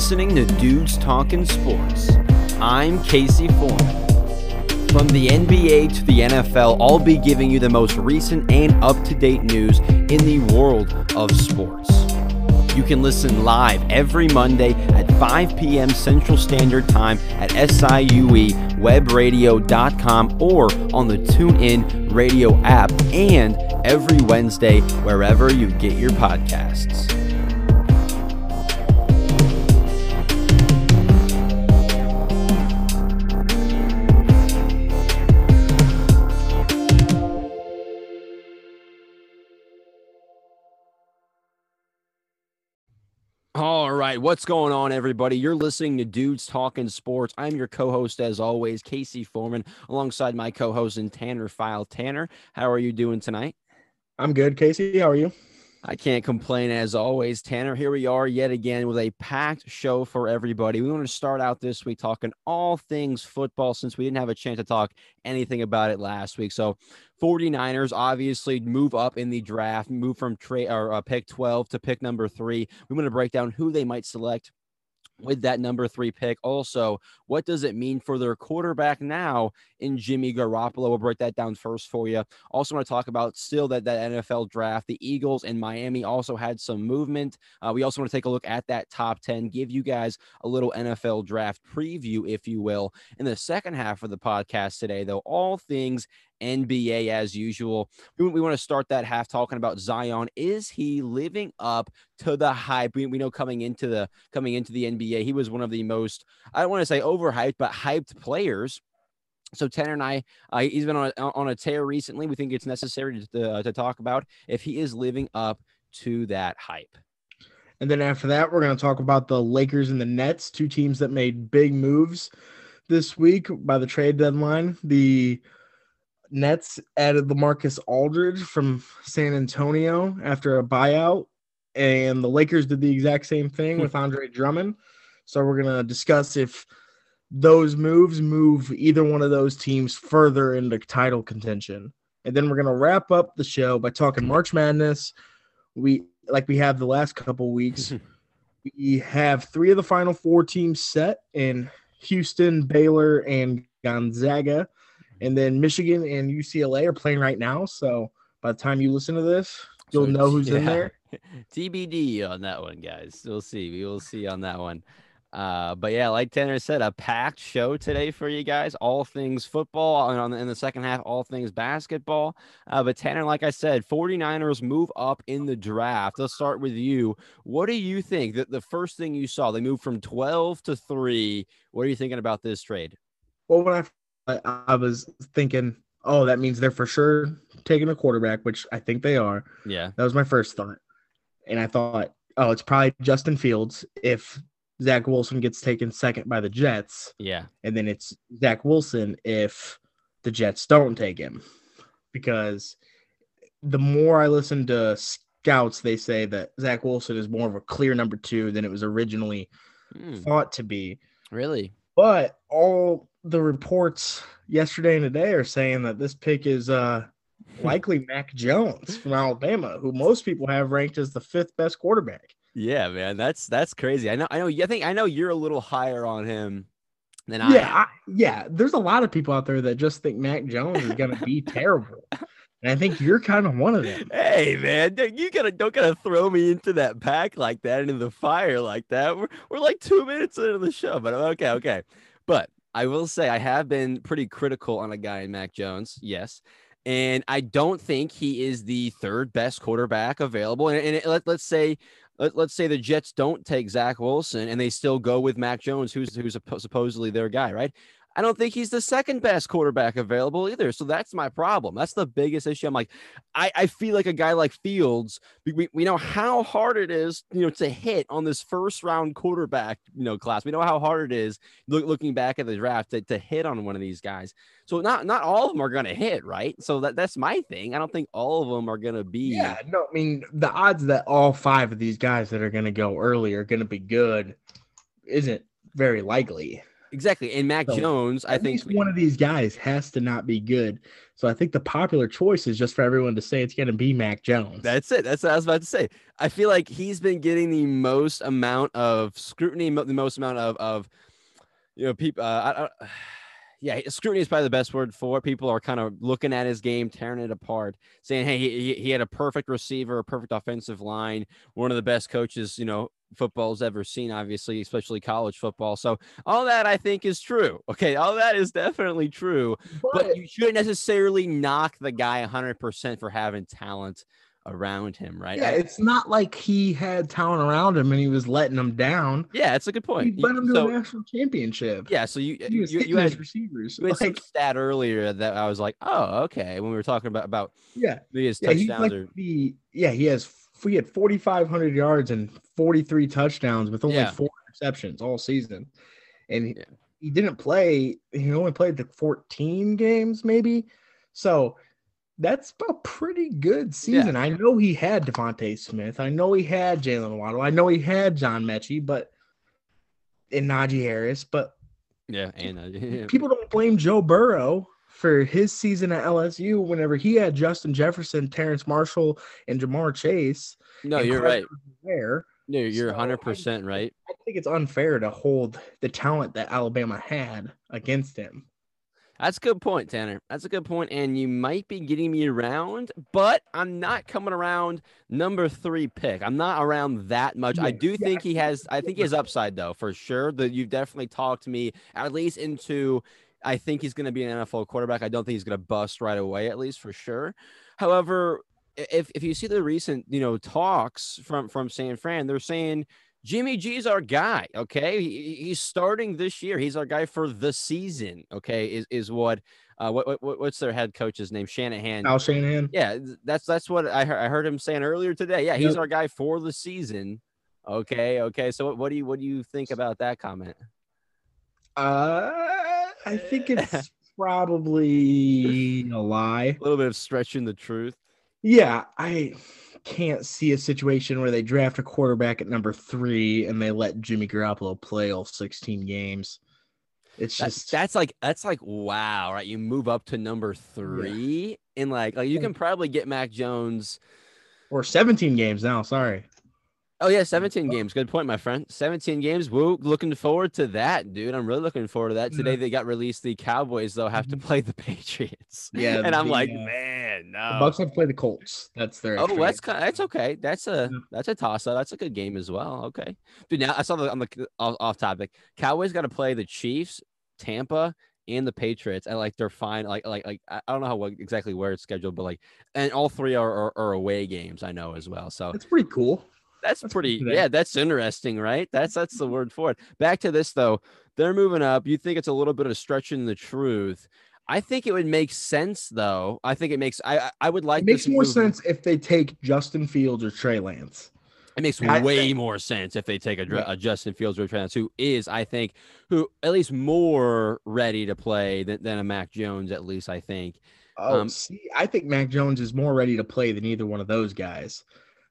listening to Dudes Talking Sports. I'm Casey Foreman. From the NBA to the NFL, I'll be giving you the most recent and up to date news in the world of sports. You can listen live every Monday at 5 p.m. Central Standard Time at SIUEwebradio.com or on the TuneIn Radio app and every Wednesday wherever you get your podcasts. What's going on, everybody? You're listening to Dudes Talking Sports. I'm your co-host, as always, Casey Foreman, alongside my co-host and Tanner File. Tanner, how are you doing tonight? I'm good, Casey. How are you? I can't complain as always. Tanner, here we are yet again with a packed show for everybody. We want to start out this week talking all things football since we didn't have a chance to talk anything about it last week. So, 49ers obviously move up in the draft, move from trade or uh, pick 12 to pick number three. We want to break down who they might select with that number three pick. Also, what does it mean for their quarterback now in Jimmy Garoppolo? We'll break that down first for you. Also, want to talk about still that that NFL draft. The Eagles and Miami also had some movement. Uh, we also want to take a look at that top 10, give you guys a little NFL draft preview, if you will. In the second half of the podcast today, though, all things NBA as usual. We, we, want to start that half talking about Zion. Is he living up to the hype? We, we know coming into the coming into the NBA, he was one of the most I don't want to say overhyped, but hyped players. So Tanner and I, uh, he's been on a, on a tear recently. We think it's necessary to, uh, to talk about if he is living up to that hype. And then after that, we're going to talk about the Lakers and the Nets, two teams that made big moves this week by the trade deadline. The Nets added LaMarcus Aldridge from San Antonio after a buyout, and the Lakers did the exact same thing hmm. with Andre Drummond. So we're gonna discuss if those moves move either one of those teams further into title contention. And then we're gonna wrap up the show by talking March Madness. We like we have the last couple weeks. we have three of the final four teams set in Houston, Baylor, and Gonzaga. And then Michigan and UCLA are playing right now. So by the time you listen to this, you'll so, know who's yeah. in there. TBD on that one, guys. We'll see. We will see on that one. Uh, but yeah, like Tanner said, a packed show today for you guys. All things football, and on the, in the second half, all things basketball. Uh, but Tanner, like I said, 49ers move up in the draft. Let's start with you. What do you think that the first thing you saw, they moved from 12 to three. What are you thinking about this trade? Well, when I I, was thinking, oh, that means they're for sure taking a quarterback, which I think they are. Yeah. That was my first thought. And I thought, oh, it's probably Justin Fields if Zach Wilson gets taken second by the Jets. Yeah. And then it's Zach Wilson if the Jets don't take him. Because the more I listen to scouts, they say that Zach Wilson is more of a clear number two than it was originally mm. thought to be. Really? But all the reports yesterday and today are saying that this pick is uh likely Mac Jones from Alabama, who most people have ranked as the fifth best quarterback. Yeah, man, that's that's crazy. I know, I know. I think I know you're a little higher on him than I. Yeah, I, yeah. There's a lot of people out there that just think Mac Jones is going to be terrible. And I think you're kind of one of them. Hey man, you gotta don't gotta throw me into that pack like that, into the fire like that. We're we're like two minutes into the show, but okay, okay. But I will say I have been pretty critical on a guy in Mac Jones. Yes. And I don't think he is the third best quarterback available. And, and it, let, let's say let, us say the Jets don't take Zach Wilson and they still go with Mac Jones, who's who's supposedly their guy, right? I don't think he's the second best quarterback available either. So that's my problem. That's the biggest issue. I'm like, I, I feel like a guy like Fields, we, we know how hard it is, you know, to hit on this first round quarterback, you know, class. We know how hard it is look, looking back at the draft to, to hit on one of these guys. So not not all of them are going to hit, right? So that, that's my thing. I don't think all of them are going to be. Yeah, no, I mean, the odds that all five of these guys that are going to go early are going to be good isn't very likely. Exactly. And Mac So, Jones, I think one of these guys has to not be good. So I think the popular choice is just for everyone to say it's going to be Mac Jones. That's it. That's what I was about to say. I feel like he's been getting the most amount of scrutiny, the most amount of of you know people. Uh, I, I, yeah, scrutiny is probably the best word for it. People are kind of looking at his game, tearing it apart, saying, "Hey, he, he- he had a perfect receiver, a perfect offensive line, one of the best coaches, you know, football's ever seen. Obviously, especially college football. So all that I think is true. Okay, all that is definitely true but you shouldn't necessarily knock the guy 100% for having talent around him, right? yeah, I- it's not like he had talent around him and he was letting them down. yeah, it's a good point. He led him to so, a national championship. yeah, so you you, you, had, receivers. you had Like, stat earlier that I was like, oh, okay. When we were talking about about yeah, his yeah, touchdowns like or the yeah. He has he had forty five hundred yards and forty three touchdowns with only Yeah. four interceptions all season, and he, Yeah. he didn't play. He only played the fourteen games, maybe. So that's a pretty good season. I know he had DeVonta Smith. I know he had Jaylen Waddle. I know he had John Metchie, but and Najee Harris, but yeah, and uh, yeah. people don't blame Joe Burrow for his season at LSU whenever he had Justin Jefferson, Terrace Marshall, and Ja'Marr Chase. no, you're right. There, No, you're So, 100% right. I think it's unfair to hold the talent that Alabama had against him. That's a good point, Tanner. That's a good point, and you might be getting me around, but I'm not coming around number three pick. I'm not around that much. I do yeah, think he has. I think he has upside though, for sure. That you've definitely talked me at least into. I think he's going to be an NFL quarterback. I don't think he's going to bust right away, at least for sure. However, if if you see the recent you know talks from from San Fran, they're saying Jimmy G's our guy. Okay, he, he's starting this year. He's our guy for the season. Okay, is is what uh what, what what's their head coach's name? Shanahan. Al Shanahan. Yeah, that's that's what I heard. I heard him saying earlier today. Yeah, he's Yep. our guy for the season. Okay, okay. So what, what do you what do you think about that comment? Uh, I think it's probably a lie. A little bit of stretching the truth. Yeah, I can't see a situation where they draft a quarterback at number three and they let Jimmy Garoppolo play all 16 games. It's That's just that's like that's like wow, right? You move up to number three, and like like you can probably get Mac Jones. or 17 games now. Sorry. Oh yeah, 17 games. Good point, my friend. 17 games. Woo, looking forward to that, dude. I'm really looking forward to that. Today they got released. The Cowboys though have to play the Patriots. Yeah, and I'm the, like, uh, man, The no. Bucks have to play the Colts. That's their. Oh, that's kind that's okay. That's a that's a toss up. That's a good game as well. Okay, dude. Now I saw the on the off, topic. Cowboys got to play the Chiefs, Tampa, and the Patriots. And like they're fine. Like like like I don't know how exactly where it's scheduled, but like and all three are, are are away games. I know as well. So That's pretty cool. That's, That's pretty. Yeah, that's interesting, right? That's that's the word for it. Back to this though. They're moving up. You think it's a little bit of stretching the truth. I think it would make sense though. I think it makes. I I- would like. It makes more move- sense if they take Justin Fields or Trey Lance. It makes I way think- more sense if they take a, Yeah. a Justin Fields or Trey Lance, who is, I think, who at least more ready to play than, than a Mac Jones. At least I think. Oh, Um, see, I think Mac Jones is more ready to play than either one of those guys.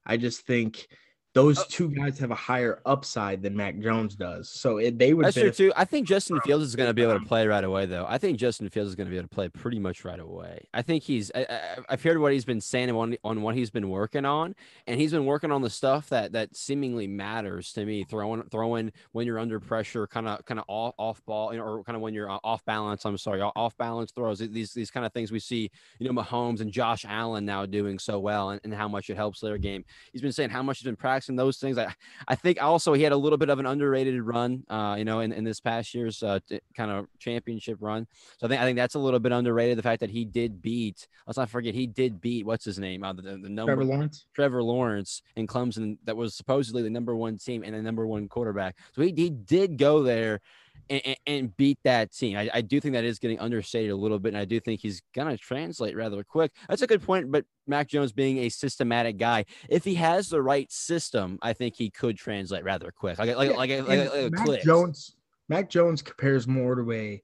I just think those Oh. two guys have a higher upside than Mac Jones does. So it, they would That's true too. I think Justin Fields is going to be able to play right away, though. I think Justin Fields is going to be able to play pretty much right away. I think he's. I, I, I've heard what he's been saying on on what he's been working on, and he's been working on the stuff that that seemingly matters to me. Throwing throwing when you're under pressure, kind of kind of off off ball, you know, or kind of when you're uh, off balance. I'm sorry, off- off balance throws. These these kind of things we see, you know, Mahomes and Josh Allen now doing so well, and, and how much it helps their game. He's been saying how much he's been practicing those things. I I think also he had a little bit of an underrated run, uh, you know, in, in this past year's uh, t- kind of championship run. So I think I think that's a little bit underrated. The fact that he did beat, let's not forget, he did beat what's his name, uh, the, the, the number Trevor Lawrence. Trevor Lawrence in Clemson, that was supposedly the number one team and the number one quarterback. So he, he did go there and, and, beat that team. I, I do think that is getting understated a little bit, and I do think he's gonna translate rather quick. That's a good point. But Mac Jones being a systematic guy, if he has the right system, I think he could translate rather quick. Like like Yeah, like, like, like Mac click. Jones. Mac Jones compares more to a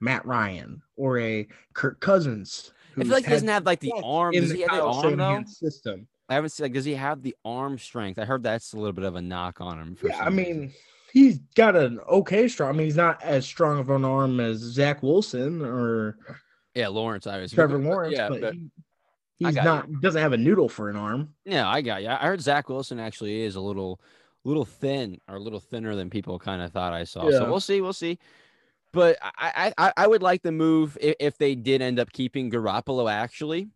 Matt Ryan or a Kirk Cousins. I feel like he doesn't have like the arm. Does he have the arm though? System. I haven't seen like does he have the arm strength? I heard that's a little bit of a knock on him. For Yeah, I mean, he's got an okay strong. I mean, he's not as strong of an arm as Zach Wilson or yeah, Lawrence, obviously. Trevor Lawrence, yeah, but, but he, he's not. He doesn't have a noodle for an arm. yeah, I got you. I heard Zach Wilson actually is a little, little thin or a little thinner than people kind of thought I saw. So we'll see, we'll see. But I, I, I- I would like the move if, if they did end up keeping Garoppolo actually,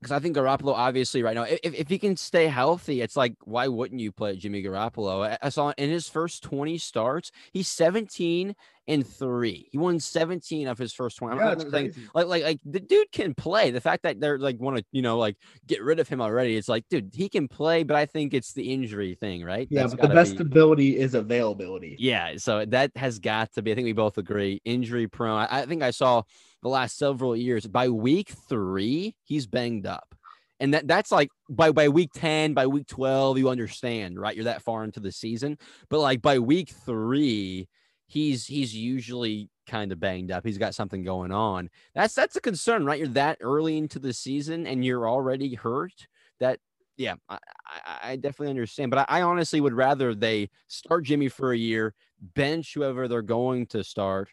because I think Garoppolo obviously right now, if, if he can stay healthy, it's like why wouldn't you play Jimmy Garoppolo? I, I saw in his first twenty starts, he's seventeen and three. He won seventeen of his first twenty. I'm Yeah, saying- like like like the dude can play. The fact that they're like want to you know like get rid of him already, it's like dude he can play, but I think it's the injury thing, right? Yeah, That's but the best be- ability is availability. yeah, so that has got to be. I think we both agree. Injury prone. I, I think I saw the last several years. By week three, he's banged up, and that that's like by by week ten, by week twelve, you understand, right? You're that far into the season, but like by week three, he's he's usually kind of banged up. He's got something going on. That's that's a concern, right? You're that early into the season and you're already hurt. That yeah, I, I, I definitely understand. But I, I honestly would rather they start Jimmy for a year, bench whoever they're going to start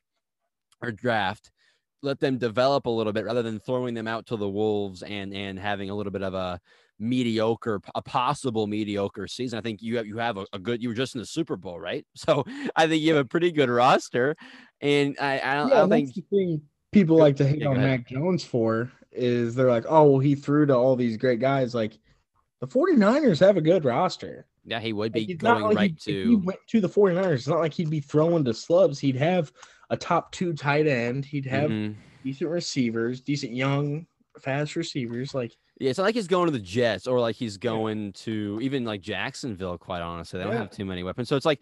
or draft, let them develop a little bit rather than throwing them out to the wolves and and having a little bit of a mediocre, a possible mediocre season. I think you have you have a, a good. You were just in the Super Bowl, right? So I think you have a pretty good roster, and I I don't, I don't think people like to hate yeah, on ahead. Mac Jones for is they're like, oh, well, he threw to all these great guys. Like the 49ers have a good roster. yeah he would be not going like right he, if he went to the 49ers. It's not like he'd be throwing to slubs. He'd have a top two tight end. He'd have Mhm. decent receivers, decent young, fast receivers. Like, Yeah, it's not like he's going to the Jets or like he's going to even like Jacksonville. Quite honestly, they don't Yeah. have too many weapons. So it's like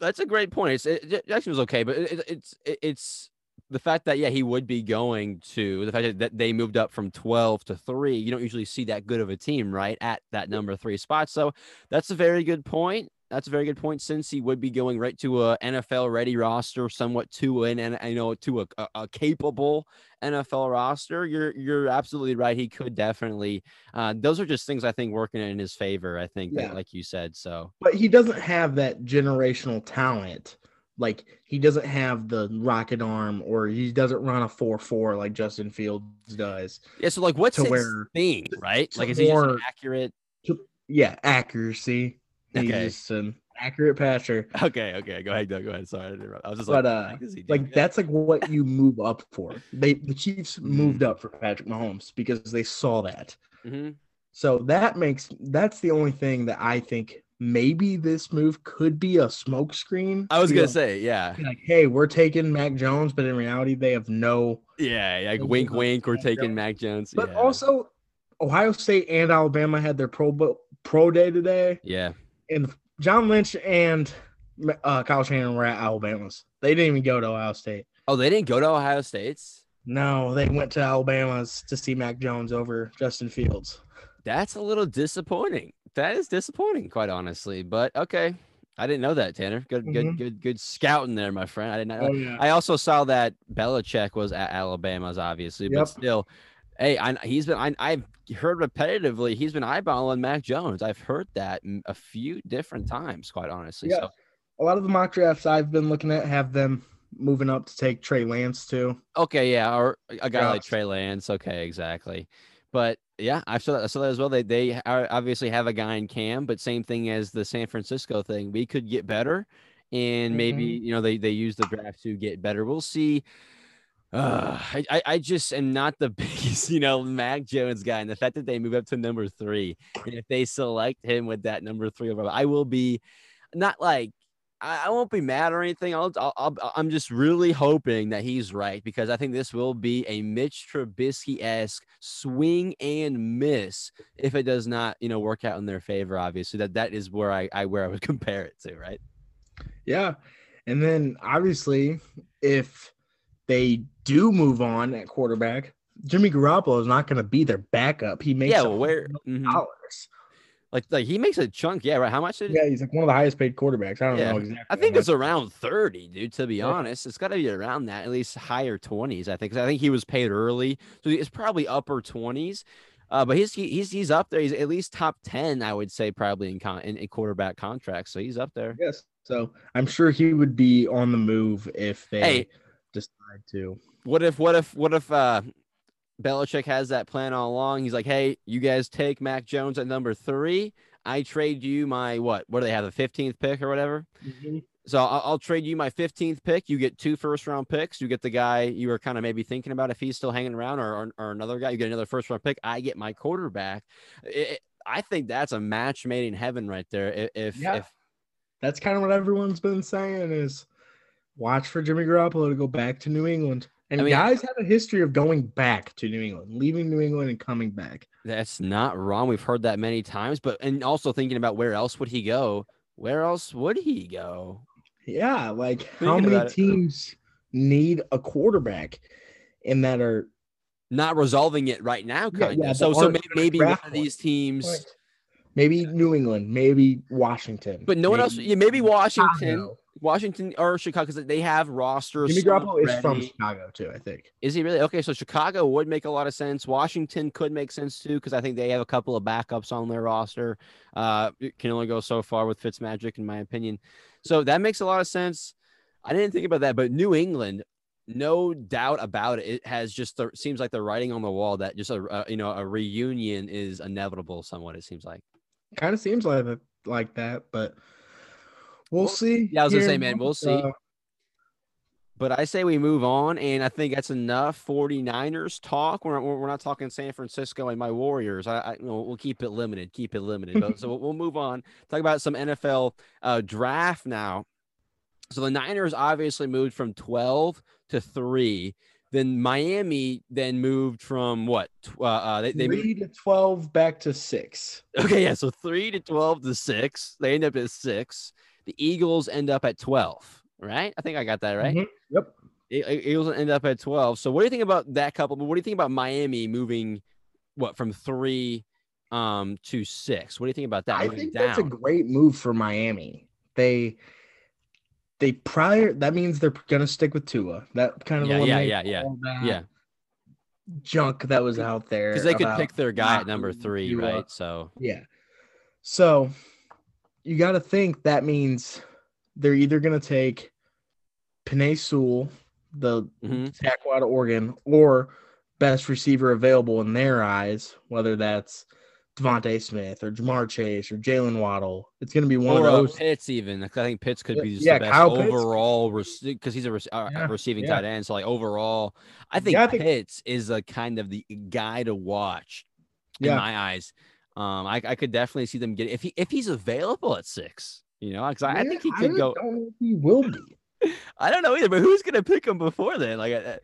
that's a great point. It's it, Ja- Jacksonville's okay, but it, it- it's it, it's the fact that yeah he would be going to the fact that- that they moved up from twelve to three. You don't usually see that good of a team right at that number three spot. So that's a very good point. That's a very good point. Since he would be going right to a NFL ready roster, somewhat to an and I know to a, a, a capable NFL roster, you're you're absolutely right. He could definitely. Uh, those are just things I think working in his favor. I think, that, like you said. So but he doesn't have that generational talent. Like he doesn't have the rocket arm, or he doesn't run a four four like Justin Fields does. yeah. So like, what's To his where- thing, right? Like, is he more- accurate? Yeah, accuracy. He's Okay. just an accurate passer. Okay, okay. Go ahead. Go, go ahead. Sorry, I, didn't. I was just like, But uh, like, doing like that's like what you move up for. They the Chiefs Mm-hmm. moved up for Patrick Mahomes because they saw that. Mhm. So that makes that's the only thing that I think maybe this move could be a smokescreen. I was to gonna be say, yeah, like, hey, we're taking Mac Jones, but in reality, they have no. yeah, yeah. Like, Those wink, wink. We're taking Jones. Mac Jones. But yeah. also, Ohio State and Alabama had their pro pro day today, yeah, and John Lynch and uh, Kyle Shanahan were at Alabama's. They didn't even go to Ohio State. Oh, they didn't go to Ohio State's. No, they went to Alabama's to see Mac Jones over Justin Fields. That's a little disappointing. That is disappointing, quite honestly. But okay, I didn't know that, Tanner. Good, good, Mhm. good, good scouting there, my friend. I did not. know. yeah. I also saw that Belichick was at Alabama's, obviously, but still, hey, I, he's been. I, I've heard repetitively he's been eyeballing Mac Jones. I've heard that a few different times, quite honestly. Yeah. So A lot of the mock drafts I've been looking at have them moving up to take Trey Lance too. okay, yeah, or a guy like Trey Lance. Okay, exactly. But yeah, I saw that, I saw that as well. They they are obviously have a guy in Cam, but same thing as the San Francisco thing. We could get better, and maybe mm-hmm. you know they they use the draft to get better. We'll see. Uh, I, I I just am not the biggest you know Mac Jones guy, and the fact that they move up to number three, and if they select him with that number three overall, I will be not like I, I won't be mad or anything. I'll, I'll, I'll I'm just really hoping that he's right because I think this will be a Mitch Trubisky esque swing and miss if it does not you know work out in their favor. Obviously, that that is where I, I where I would compare it to. Right? Yeah. And then obviously, if they do move on at quarterback, Jimmy Garoppolo is not going to be their backup. He makes yeah. Well, where mhm. dollars. like like he makes a chunk. Yeah. Right. How much did Yeah, he's like one of the highest paid quarterbacks. I don't Yeah. know exactly. I think it's around 30, dude, to be Yeah. honest. It's got to be around that, at least higher 20s, I think. I think he was paid early. So it's probably upper 20s. Uh, but he's he- he's he's up there. He's at least top 10, I would say, probably in con- in, in quarterback contracts. So he's up there. Yes. So I'm sure he would be on the move if they Hey. Decide to. What if what if what if uh Belichick has that plan all along? He's like, hey, you guys take Mac Jones at number three. I trade you my what? What do they have? The 15th pick or whatever? So I'll, I'll trade you my 15th pick. You get two first round picks. You get the guy you were kind of maybe thinking about if he's still hanging around, or, or, or another guy. You get another first round pick. I get my quarterback. It- it- I think that's a match made in heaven right there. If, Yeah. if That's kind of what everyone's been saying is watch for Jimmy Garoppolo to go back to New England. And I mean- guys have a history of going back to New England, leaving New England and coming back. that's not wrong, we've heard that many times. But and also thinking about where else would he go? Where else would he go? Yeah, like how many about it. teams need a quarterback and that are Not resolving it right now, Yeah, kind yeah, of. So, so maybe, maybe one of these teams, maybe New England, maybe Washington, but no one else. maybe Yeah, maybe Washington. Washington or Chicago, because they have rosters. Jimmy Garoppolo is from. Chicago too, I think. Is he really okay? So Chicago would make a lot of sense. Washington could make sense too because I think they have a couple of backups on their roster. Uh, it can only go so far with Fitzmagic, in my opinion. So that makes a lot of sense. I didn't think about that, but New England, no doubt about it, it has just the, seems like the writing on the wall that just a, a you know a reunion is inevitable. Somewhat it seems like. Kind of seems like like that, but we'll Well, see. yeah, I was gonna say, man, we'll see. Uh, But I say we move on, and I think that's enough 49ers talk. We're, we're we're not talking San Francisco and my Warriors. I, I you know, we'll keep it limited, keep it limited. But, so we'll, move on. Talk about some NFL uh, draft now. So the Niners obviously moved from 12 to three. Then Miami then moved from what? Uh, uh, they, they moved, to twelve, back to six. okay, yeah. So three to 12 to six. They end up at six. The Eagles end up at 12, right? I think I got that right. Mhm. Yep. Eagles end up at 12. So what do you think about that couple? But what do you think about Miami moving what from three um to six? What do you think about that? I think down? that's a great move for Miami. They they prior that means they're gonna stick with Tua. That kind of Yeah, yeah, yeah, yeah, yeah, junk that was out there because they could pick their guy at number three, right? So Yeah. So you got to think that means they're either going to take Penei Sewell, the mhm. tackle out of Oregon, or best receiver available in their eyes, whether that's DeVonta Smith or Ja'Marr Chase or Jaylen Waddle. It's going to be one or of uh, those. Pitts even. I think Pitts could be just yeah, the best Kyle overall because he's a rec- uh, Yeah, receiving yeah. tight end. So like overall, I think Yeah, I think- Pitts is a kind of the guy to watch in my eyes. Um, I, I could definitely see them get if he if he's available at six. You know, because I, I think he could really go. don't know if he will be. I don't know either, but who's gonna pick him before then? Like, uh,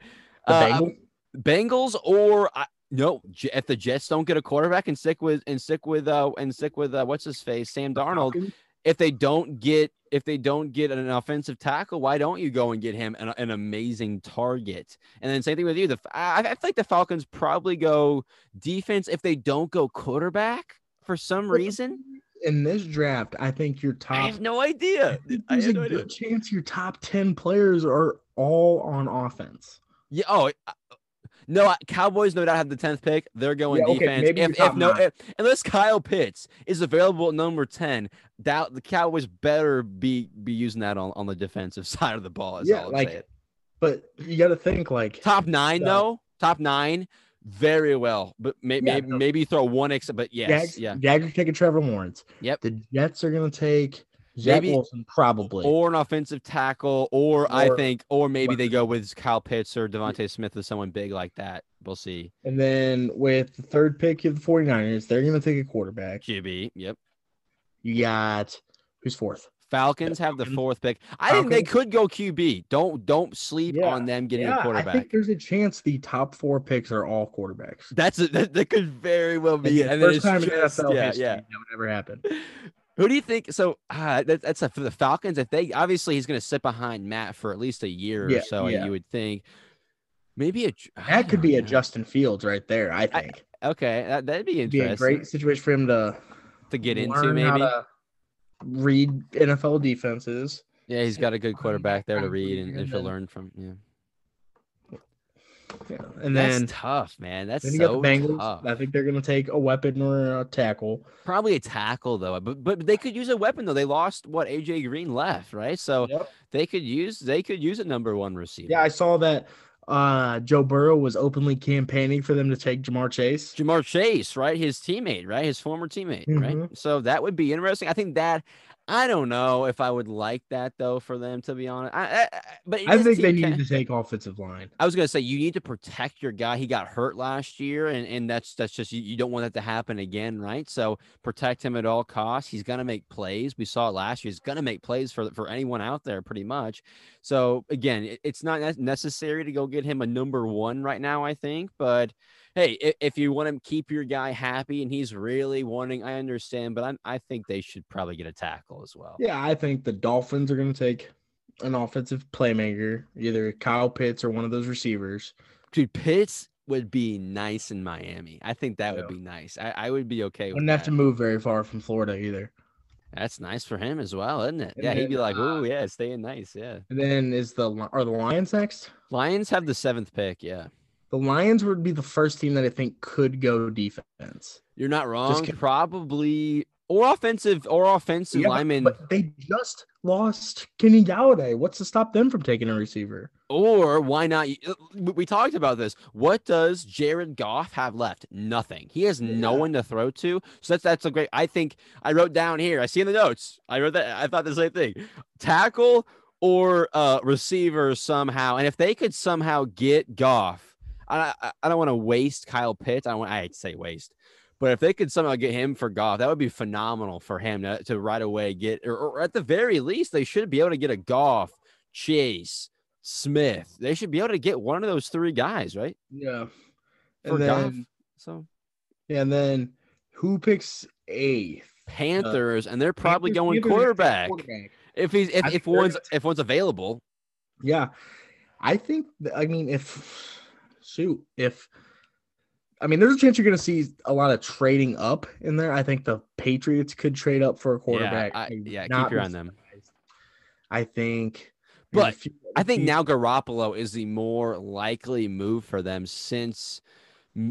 The uh, Bengals? Bengals or I, no? If the Jets don't get a quarterback and stick with and stick with uh and stick with uh, what's his face Sam Darnold? If they don't get if they don't get an offensive tackle, why don't you go and get him an, an amazing target? And then same thing with you. The I, I feel like the Falcons probably go defense if they don't go quarterback for some reason. In this draft, I think your top. I have no idea. I there's a no idea. good chance your top 10 players are all on offense. Yeah. Oh, no. Cowboys no doubt have the tenth pick. They're going Yeah, okay, defense. maybe if, if no, if, eh, unless Kyle Pitts is available at number ten, doubt the Cowboys better be be using that on, on the defensive side of the ball. Is Yeah, like. But you got to think like Top nine So- though. Top nine, very well. But may, Yeah, maybe so- maybe throw one extra. But yes, Jags, yeah. Jags are taking Trevor Lawrence. Yep. The Jets are going to take Zach Maybe- Wilson probably. Or an offensive tackle, or, I think, or maybe they go with Kyle Pitts or DeVonta Smith or someone big like that. We'll see. and then with the third pick of the 49ers, they're going to take a quarterback. QB. Yep. You got who's fourth? Falcons have the fourth pick. I think they could go QB. Don't don't sleep Yeah, on them getting a quarterback. I think there's a chance the top four picks are all quarterbacks. That's a, that, that could very well be. And then first time in just- NFL yeah, history yeah. that would ever happen. Who do you think? So uh, that, that's a, for the Falcons. If they obviously he's going to sit behind Matt for at least a year Yeah, or so, yeah. you would think maybe a That could be a Justin Fields right there. I think okay. That, that'd be It'd be interesting a great situation for him to to get into. Maybe to read NFL defenses. yeah, he's got a good quarterback there to read and and to learn from. Yeah. Yeah. And then That's tough, man. That's then so the Bengals. tough. I think they're gonna take a weapon or a tackle. Probably a tackle though, but but they could use a weapon though. They lost what AJ Green left, right? So Yep. they could use they could use a number one receiver. Yeah, I saw that uh Joe Burrow was openly campaigning for them to take Ja'Marr Chase. Ja'Marr Chase, right? His teammate, right? His former teammate, right? Mhm. So that would be interesting. I think that I don't know if I would like that though for them to be honest. I, I, but I think they need to take offensive line. I was gonna say you need to protect your guy. He got hurt last year, and, and that's that's just you, you don't want that to happen again, right? So protect him at all costs. He's gonna make plays. We saw it last year. He's gonna make plays for for anyone out there, pretty much. So again, it- it's not ne- necessary to go get him a number one right now. I think, but hey, if, if you want to keep your guy happy and he's really wanting, I understand. But I'm, I think they should probably get a tackle as well. Yeah, I think the Dolphins are going to take an offensive playmaker, either Kyle Pitts or one of those receivers. Dude, Pitts would be nice in Miami. I think that would be nice. I, I would be okay with Wouldn't that. have to move very far from Florida either. That's nice for him as well, isn't it? And Yeah, he'd be like, "Oh yeah, staying nice." Yeah. And then is the are the Lions next? Lions have the seventh pick. Yeah, The Lions would be the first team that I think could go defense. you're not wrong. Probably or offensive or offensive Yeah, lineman, But they just lost Kenny Golladay. What's to stop them from taking a receiver? or why not? uh, We talked about this. What does Jared Goff have left? Nothing. He has no one to throw to. So that's that's a great. I think I wrote down here. I see in the notes. I wrote that. I thought the same thing. Tackle or uh receiver somehow. And if they could somehow get Goff, I I, I don't want to waste Kyle Pitts. I want. I say waste. But if they could somehow get him for Goff, that would be phenomenal for him to, to right away get, or, or at the very least, they should be able to get a Goff, Chase, Smith. They should be able to get one of those three guys, right? Yeah. For And Goff. then, So and then who picks eighth? Panthers, and they're probably Panthers- going Panthers are gonna take quarterback. quarterback. If he's if, I if one's if one's available, Yeah. I think I mean if shoot, if I mean there's a chance you're gonna see a lot of trading up in there. I think the Patriots could trade up for a yeah, quarterback. I, yeah, keep your eye on them. I think But few I think teams- now Garoppolo is the more likely move for them since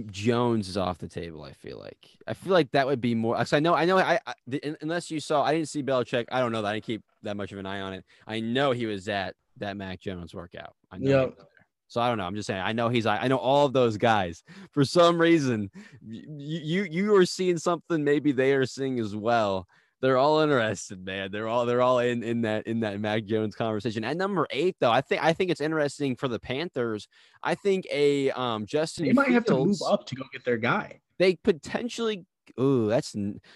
Jones is off the table. I feel like I feel like that would be more. Cause I know I know I, I the, unless you saw I didn't see Belichick. I don't know that I didn't keep that much of an eye on it. I know he was at that Mac Jones workout. I know. Yep. So I don't know. I'm just saying. I know he's. I know all of those guys. For some reason, you you you are seeing something. Maybe they are seeing as well. They're all interested, man. They're all they're all in in that in that Mac Jones conversation. At number eight, though, I think I think it's interesting for the Panthers. I think a um Justin they might have to move up to go get their guy. They potentially. Ooh, that's.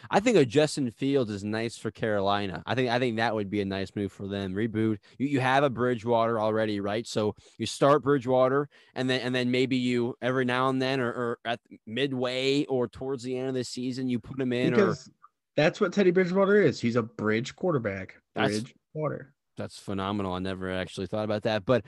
I think a Justin Fields is nice for Carolina. I think I think that would be a nice move for them. Reboot. You, you have a Bridgewater already, right? So you start Bridgewater, and then and then maybe you every now and then, or, or at midway or towards the end of the season, you put him in. or Because that's what Teddy Bridgewater is. He's a bridge quarterback. That's- Bridgewater. That's phenomenal. I never actually thought about that, but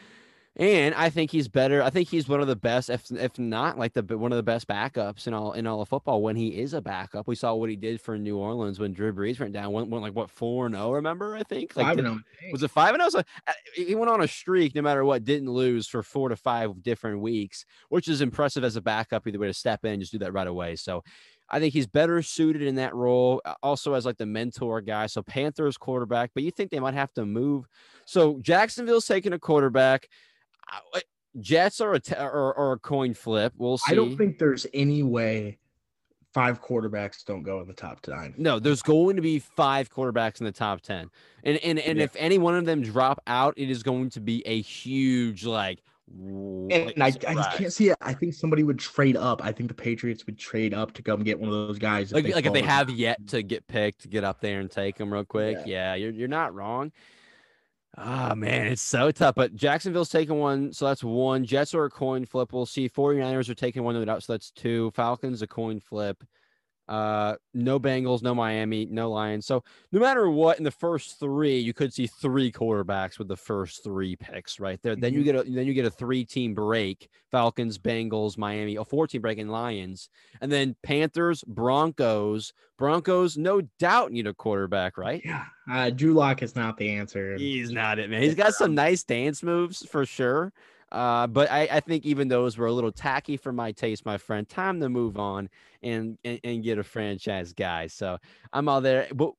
and I think he's better. I think he's one of the best, if if not like the one of the best backups in all in all of football. When he is a backup, we saw what he did for New Orleans when Drew Brees went down. Went, went like what four and zero. Remember? I think like Five did- and oh, was it five and zero? So uh, he went on a streak, no matter what, didn't lose for four to five different weeks, which is impressive as a backup. Either way to step in, just do that right away. So. I think he's better suited in that role, uh, also as like the mentor guy. So Panthers quarterback, but you think they might have to move. So Jacksonville's taking a quarterback. Jets are a t- or, or a coin flip. We'll see. I don't think there's any way five quarterbacks don't go in the top nine. no, there's going to be five quarterbacks in the top ten, and and and Yeah. if any one of them drop out, it is going to be a huge like. And I, I just can't see it. I think somebody would trade up. I think the Patriots would trade up to come get one of those guys. like like if they have yet to get picked, get up there and take them real quick. Yeah, you're you're not wrong. Ah man, it's so tough. But Jacksonville's taking one, so that's one. Jets are a coin flip. We'll see. 49ers are taking one of it out, so that's two. Falcons a coin flip. Uh, no Bengals, no Miami, no Lions. So no matter what, in the first three, you could see three quarterbacks with the first three picks right there. Then you get a then you get a three team break: Falcons, Bengals, Miami, a four team break in Lions, and then Panthers, Broncos. Broncos, no doubt need a quarterback, right? Yeah, uh, Drew Lock is not the answer. He's not it, man. He's got some nice dance moves for sure. Uh, but I, I think even those were a little tacky for my taste, my friend. Time to move on and, and, and get a franchise guy. So I'm all there. But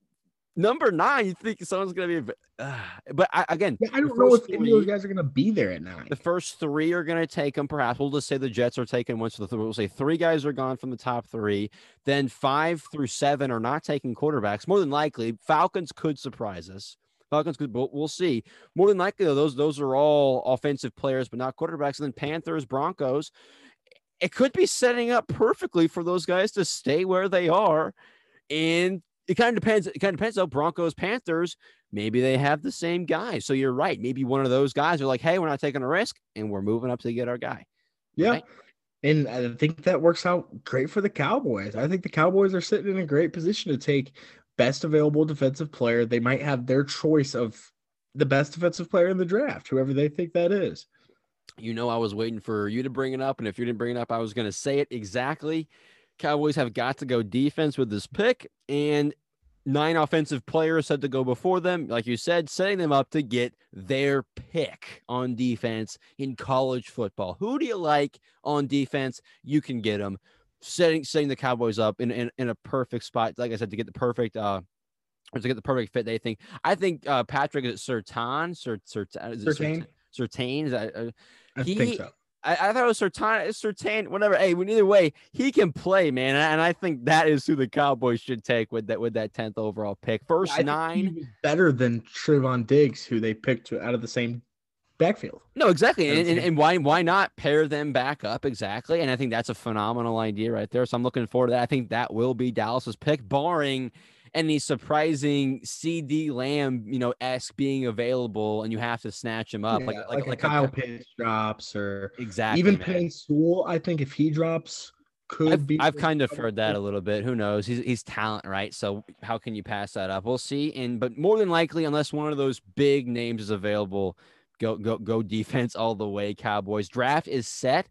number nine, you think someone's gonna be? Uh, but I, again, yeah, I don't know if any of those guys are gonna be there at nine. The first three are gonna take them. Perhaps we'll just say the Jets are taking one. So the, we'll say three guys are gone from the top three. Then five through seven are not taking quarterbacks. More than likely, Falcons could surprise us. Falcons could, but we'll see. More than likely, though, those those are all offensive players, but not quarterbacks. And then Panthers, Broncos. It could be setting up perfectly for those guys to stay where they are. And it kind of depends. It kind of depends though. Broncos, Panthers, maybe they have the same guy. So you're right. Maybe one of those guys are like, hey, we're not taking a risk and we're moving up to get our guy. Yeah. Right? And I think that works out great for the Cowboys. I think the Cowboys are sitting in a great position to take best available defensive player. They might have their choice of the best defensive player in the draft, whoever they think that is. You know, I was waiting for you to bring it up. And if you didn't bring it up, I was going to say it exactly. Cowboys have got to go defense with this pick. And nine offensive players had to go before them. Like you said, setting them up to get their pick on defense in college football. Who do you like on defense? You can get them setting setting the Cowboys up in, in, in a perfect spot. Like I said, to get the perfect uh to get the perfect fit. They think. I think uh Patrick is it Surtain, Sir Surtain, Surtain, Surtain. Is that uh, I he, think so. I, I, thought it was Surtain, Surtain, whatever. Hey, either way, he can play, man, and I think that is who the Cowboys should take with that with that tenth overall pick. First yeah, nine, better than Trevon Diggs, who they picked out of the same backfield. No, exactly. And, and, and, why why not pair them back up? Exactly. And I think that's a phenomenal idea right there. So I'm looking forward to that. I think that will be Dallas's pick, barring any surprising CeeDee Lamb, you know, esque being available and you have to snatch him up. Yeah, like, like, like, Kyle a, Pitts drops or exactly even Penei Sewell. I think if he drops, could I've, be. I've kind of heard that a little bit. Who knows? He's he's talent, right? So how can you pass that up? We'll see. And but more than likely, unless one of those big names is available, Go go go defense all the way, Cowboys. Draft is set.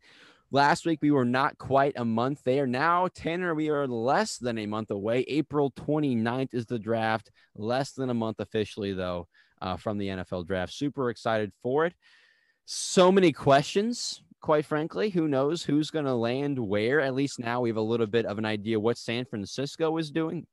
Last week we were not quite a month there. Now, Tanner, we are less than a month away. April 29th is the draft. Less than a month officially, though, uh, from the NFL draft. Super excited for it. So many questions, quite frankly. Who knows who's going to land where? At least now we have a little bit of an idea what San Francisco is doing.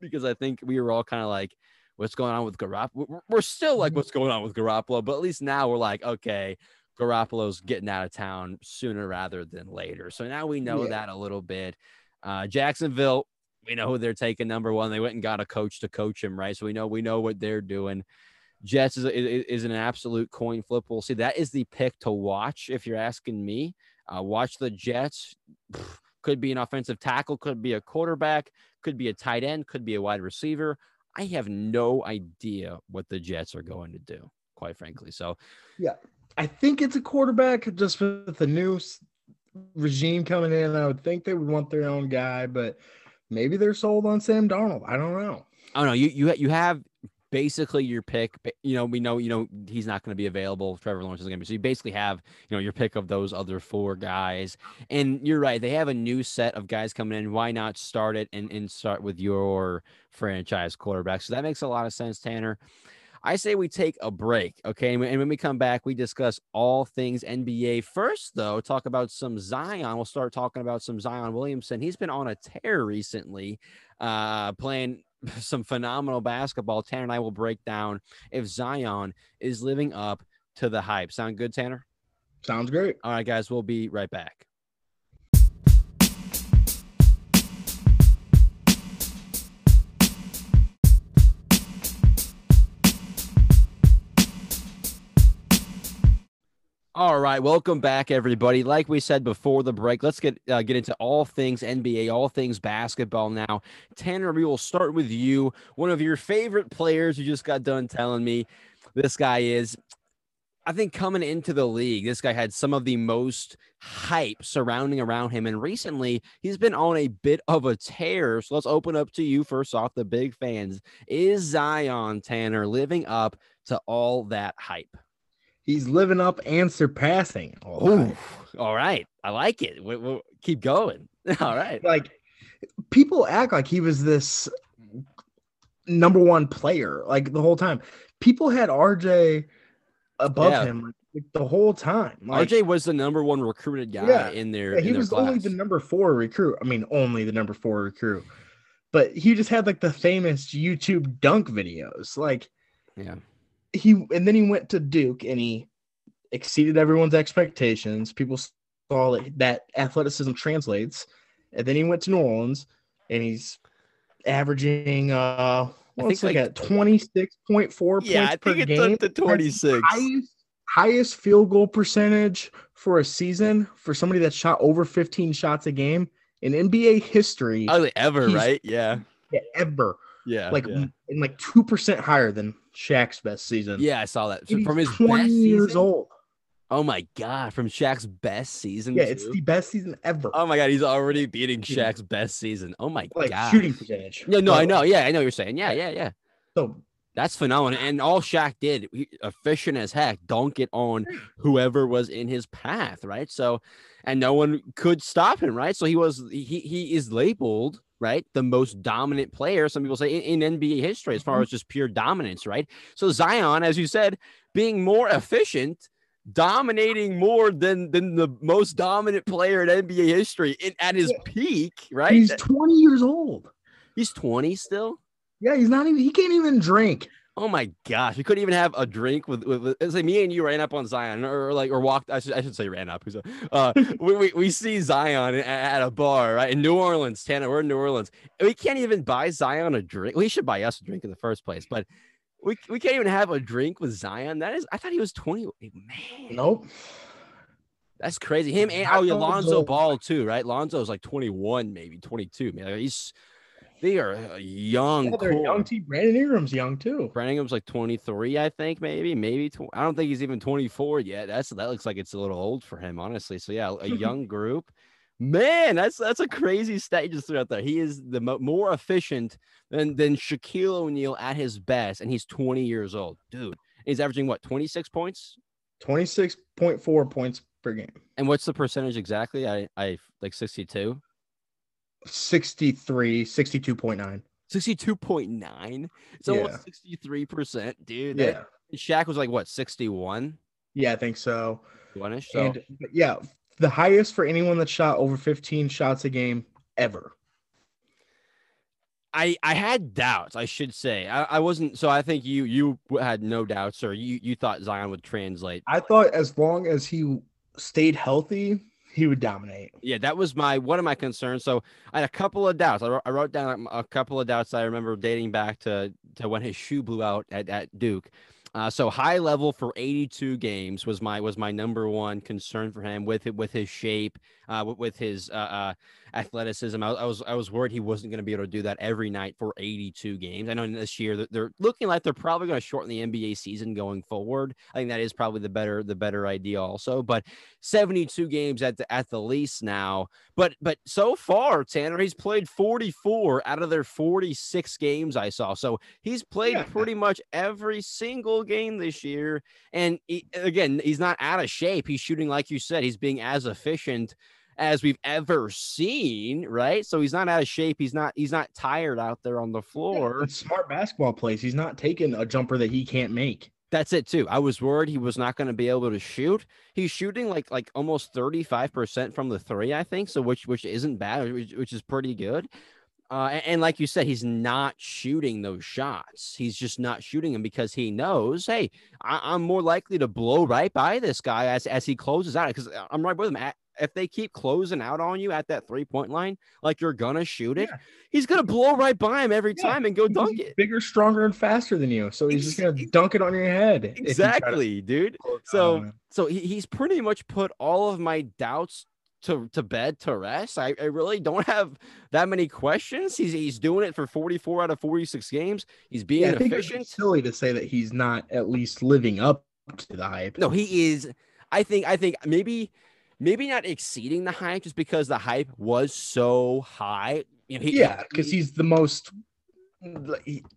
Because I think we were all kind of like, what's going on with Garoppolo. We're still like, mm-hmm. what's going on with Garoppolo, but at least now we're like, okay, Garoppolo's getting out of town sooner rather than later. So now we know yeah. that a little bit. Uh, Jacksonville, we know who they're taking number one. They went and got a coach to coach him, right? So we know we know what they're doing. Jets is, is, is an absolute coin flip. We'll see. That is the pick to watch if you're asking me. Uh, watch the Jets. Could be an offensive tackle, could be a quarterback, could be a tight end, could be a wide receiver. I have no idea what the Jets are going to do, quite frankly. So, yeah, I think it's a quarterback just with the new regime coming in. I would think they would want their own guy, but maybe they're sold on Sam Darnold. I don't know. Oh no, you you you have basically your pick. You know, we know you know he's not going to be available. Trevor Lawrence is going to be. So you basically have you know your pick of those other four guys. And you're right. They have a new set of guys coming in. Why not start it and, and start with your franchise quarterback? So that makes a lot of sense, Tanner. I say we take a break, okay? And when we come back, we discuss all things NBA. First, though, talk about some Zion. We'll start talking about some Zion Williamson. He's been on a tear recently, uh, playing some phenomenal basketball. Tanner and I will break down if Zion is living up to the hype. Sound good, Tanner? Sounds great. All right, guys, we'll be right back. All right, welcome back, everybody. Like we said before the break, let's get uh, get into all things NBA, all things basketball now. Tanner, we will start with you. One of your favorite players. You just got done telling me this guy is. I think coming into the league, this guy had some of the most hype surrounding around him, and recently he's been on a bit of a tear. So let's open up to you first off, the big fans. Is Zion Tanner living up to all that hype? He's living up and surpassing. Oh, all right. I like it. We, we'll keep going. All right. Like people act like he was this number one player like the whole time. People had RJ above yeah. him like, the whole time. Like, RJ was the number one recruited guy Yeah. in there. yeah, he was only the number four recruit. I mean, only the number four recruit. But he just had like the famous YouTube dunk videos. Like Yeah. He and then he went to Duke and he exceeded everyone's expectations. People saw that, that athleticism translates. And then he went to New Orleans and he's averaging uh I well, it's think, like, like- at 26.4 Yeah, I points per think it's game. up to 26. Highest, highest field goal percentage for a season for somebody that shot over 15 shots a game in NBA history ever, right? Yeah. ever. Yeah. Like yeah. and like two percent higher than Shaq's best season. Yeah, I saw that. So from his 20 best years season? old. Oh my god, from Shaq's best season. Yeah, it's the best season ever. Oh my god, he's already beating. Shaq's best season. Oh my like god. shooting percentage. Yeah, no, I know. Yeah, I know what you're saying. Yeah, yeah, yeah. So That's phenomenal. And all Shaq did, efficient as heck, dunk it on whoever was in his path, right? So, and no one could stop him, right? So he was he he is labeled right the most dominant player. Some people say in, in NBA history, as far Mhm. as just pure dominance, right? So Zion, as you said, being more efficient. Dominating more than than the most dominant player in NBA history in, at his Yeah. peak, right? he's 20 years old. He's 20 still. Yeah, he's not even he can't even drink. Oh my gosh, we couldn't even have a drink with, with, with it's like me and you ran up on Zion or, like or walked. I should I should say ran up. Uh, we, we we see Zion at a bar right in New Orleans, Tanner. We're in New Orleans. We can't even buy Zion a drink. Well, he should buy us a drink in the first place, but we we can't even have a drink with Zion. That is, I thought he was twenty. Man, Nope. that's crazy. Him and oh, yeah, Lonzo. Ball too, right? Lonzo's like twenty one, maybe twenty two. Man, he's they are uh, young. Yeah, they're core. young too. Brandon Ingram's young too. Brandon Ingram's like 23, I think, maybe, maybe. Tw- I don't think he's even 24 yet. That's that looks like it's a little old for him, honestly. So yeah, a young group. Man, that's that's a crazy stat you just threw out there. He is the mo- more efficient than than Shaquille O'Neal at his best, and he's 20 years old, dude. He's averaging what 26 points, 26.4 points per game. and what's the percentage exactly? I I like 62, 63, 62.9. 62.9. It's Yeah. almost 63 percent, dude. Yeah. That, Shaq was like what 61 Yeah, I think so. ish. So And yeah, the highest for anyone that shot over 15 shots a game ever. I I had doubts. I should say I, I wasn't. So I think you you had no doubts, or you you thought Zion would translate. I thought as long as he stayed healthy, he would dominate. Yeah, that was my one of my concerns. So I had a couple of doubts. I wrote, I wrote down a couple of doubts I remember dating back to to when his shoe blew out at, at Duke. Uh, so high level for 82 games was my was my number one concern for him with it with his shape, uh, with, with his uh, uh, athleticism. I, I was I was worried he wasn't going to be able to do that every night for 82 games. I know this year they're looking like they're probably going to shorten the NBA season going forward. I think that is probably the better the better idea also. But 72 games at the at the least now. But but so far, Tanner, he's played 44 out of their 46 games I saw. So he's played Yeah. pretty much every single game this year. And he, again, he's not out of shape. He's shooting like you said. He's being as efficient as we've ever seen, right? So he's not out of shape. He's not he's not tired out there on the floor. It's smart basketball plays. He's not taking a jumper that he can't make. That's it too. I was worried he was not going to be able to shoot. He's shooting like like almost 35% from the 3, I think, so which which isn't bad, which, which is pretty good. Uh, and, and like you said, he's not shooting those shots. He's just not shooting them because he knows, hey, I, I'm more likely to blow right by this guy as, as he closes out. Because I'm right with him. If they keep closing out on you at that three point line, like you're gonna shoot it, Yeah. he's gonna blow right by him every Yeah, time and go dunk he's it. Bigger, stronger, and faster than you. So he's just gonna dunk it on your head. if you Exactly, dude. So so he, he's pretty much put all of my doubts to, to bed to rest. I, I really don't have that many questions. He's he's doing it for 44 out of 46 games. He's being yeah, I think it'd efficient. silly to say that he's not at least living up to the hype. No, he is. I think I think maybe maybe not exceeding the hype just because the hype was so high. You know, he, yeah, because he's the most.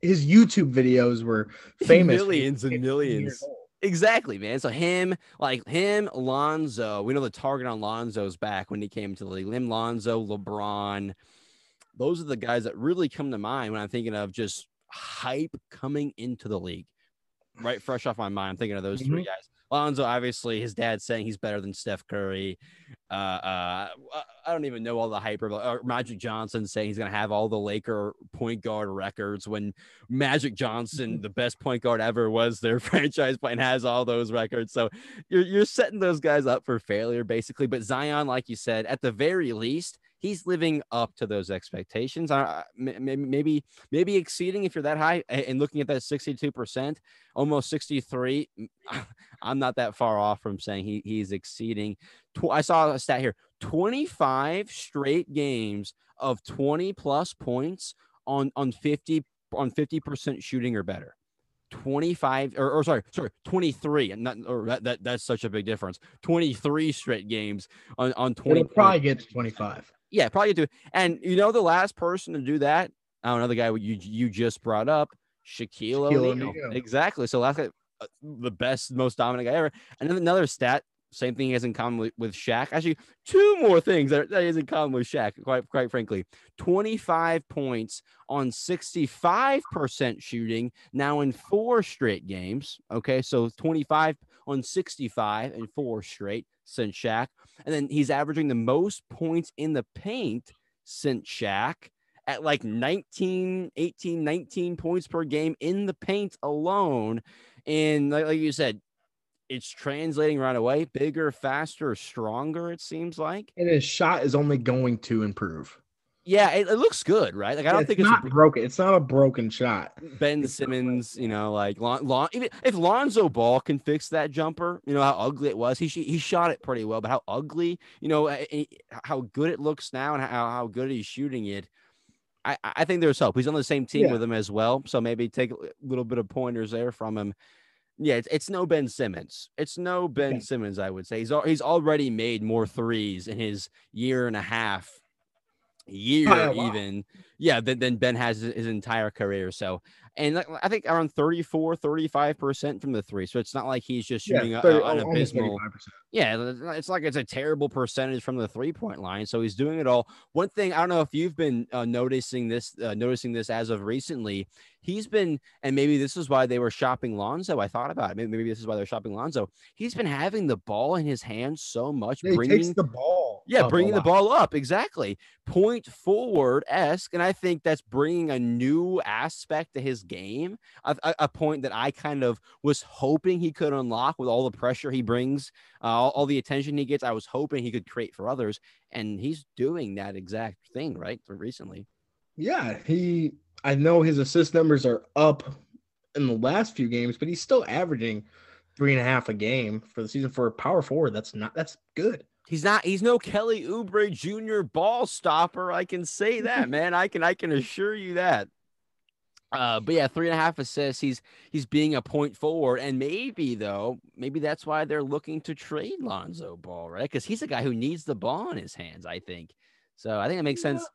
His YouTube videos were famous. Millions and millions. Exactly, man. So him, like him, Lonzo. We know the target on Lonzo's back when he came to the league. Him, Lonzo, LeBron. Those are the guys that really come to mind when I'm thinking of just hype coming into the league. Right, fresh off my mind, I'm thinking of those three Mhm. guys. Lonzo, obviously, his dad's saying he's better than Steph Curry. Uh, uh, I don't even know all the hype of uh, Magic Johnson saying he's going to have all the Laker point guard records when Magic Johnson, the best point guard ever, was their franchise and has all those records. So you're, you're setting those guys up for failure, basically. But Zion, like you said, at the very least, he's living up to those expectations. Uh, maybe maybe exceeding if you're that high and looking at that 62%, almost 63. I'm not that far off from saying he, he's exceeding. I saw a stat here 25 straight games of 20 plus points on on 50 on 50% shooting or better. 25 or, or, sorry sorry 23 and not or that, that that's such a big difference 23 straight games on on 20 It'll probably get to 25 yeah, probably do. And you know, the last person to do that, I don't know, the guy you you just brought up, Shaquille, Shaquille O'Neal. O'Neal. Exactly. So last guy, uh, the best, most dominant guy ever. And then another stat, same thing he has in common with, with Shaq. Actually, two more things that, that is in common with Shaq, quite quite frankly. 25 points on 65% shooting now in four straight games. Okay, so 25 on 65 and four straight since Shaq. And then he's averaging the most points in the paint since Shaq at like 19, 18, 19 points per game in the paint alone. And like, like you said, it's translating right away bigger, faster, stronger, it seems like. And his shot is only going to improve. Yeah, it, it, looks good, right? Like I don't it's think it's not a, broken. It's not a broken shot. Ben it's Simmons, you know, like Lon, Lon, even if Lonzo Ball can fix that jumper, you know how ugly it was. He he shot it pretty well, but how ugly, you know, how good it looks now and how how good he's shooting it. I I think there's hope. He's on the same team yeah. with him as well, so maybe take a little bit of pointers there from him. Yeah, it's, it's no Ben Simmons. It's no Ben Simmons. I would say he's he's already made more threes in his year and a half year oh, even yeah than, than ben has his, his entire career so and I think around 34, 35% from the three. So it's not like he's just shooting yeah, 30, a, an abysmal. Yeah, it's like it's a terrible percentage from the three point line. So he's doing it all. One thing I don't know if you've been uh, noticing this, uh, noticing this as of recently. He's been, and maybe this is why they were shopping Lonzo. I thought about it. Maybe, maybe this is why they're shopping Lonzo. He's been having the ball in his hands so much, yeah, bringing the ball. Yeah, bringing the ball up exactly, point forward esque, and I think that's bringing a new aspect to his game, a, a, point that I kind of was hoping he could unlock with all the pressure he brings, uh, all, all, the attention he gets. I was hoping he could create for others, and he's doing that exact thing right recently. Yeah, he. I know his assist numbers are up in the last few games, but he's still averaging three and a half a game for the season for a power forward. That's not that's good. He's not. He's no Kelly Oubre Jr. ball stopper. I can say that, man. I can. I can assure you that. Uh, but yeah, three and a half assists. He's he's being a point forward, and maybe though, maybe that's why they're looking to trade Lonzo Ball, right? Because he's a guy who needs the ball in his hands. I think. So I think it makes yeah. sense.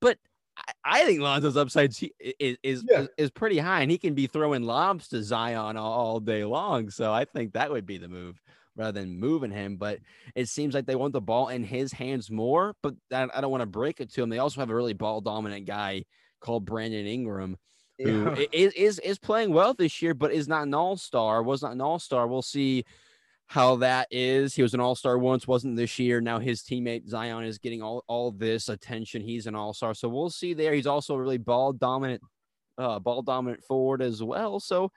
But I, I, think Lonzo's upside is is, yeah. is, is pretty high, and he can be throwing lobs to Zion all, all day long. So I think that would be the move rather than moving him. But it seems like they want the ball in his hands more. But I, I don't want to break it to him. They also have a really ball dominant guy called Brandon Ingram is, is is playing well this year, but is not an all star. Was not an all star. We'll see how that is. He was an all star once, wasn't this year. Now his teammate Zion is getting all all this attention. He's an all star, so we'll see there. He's also a really ball dominant, uh, ball dominant forward as well. So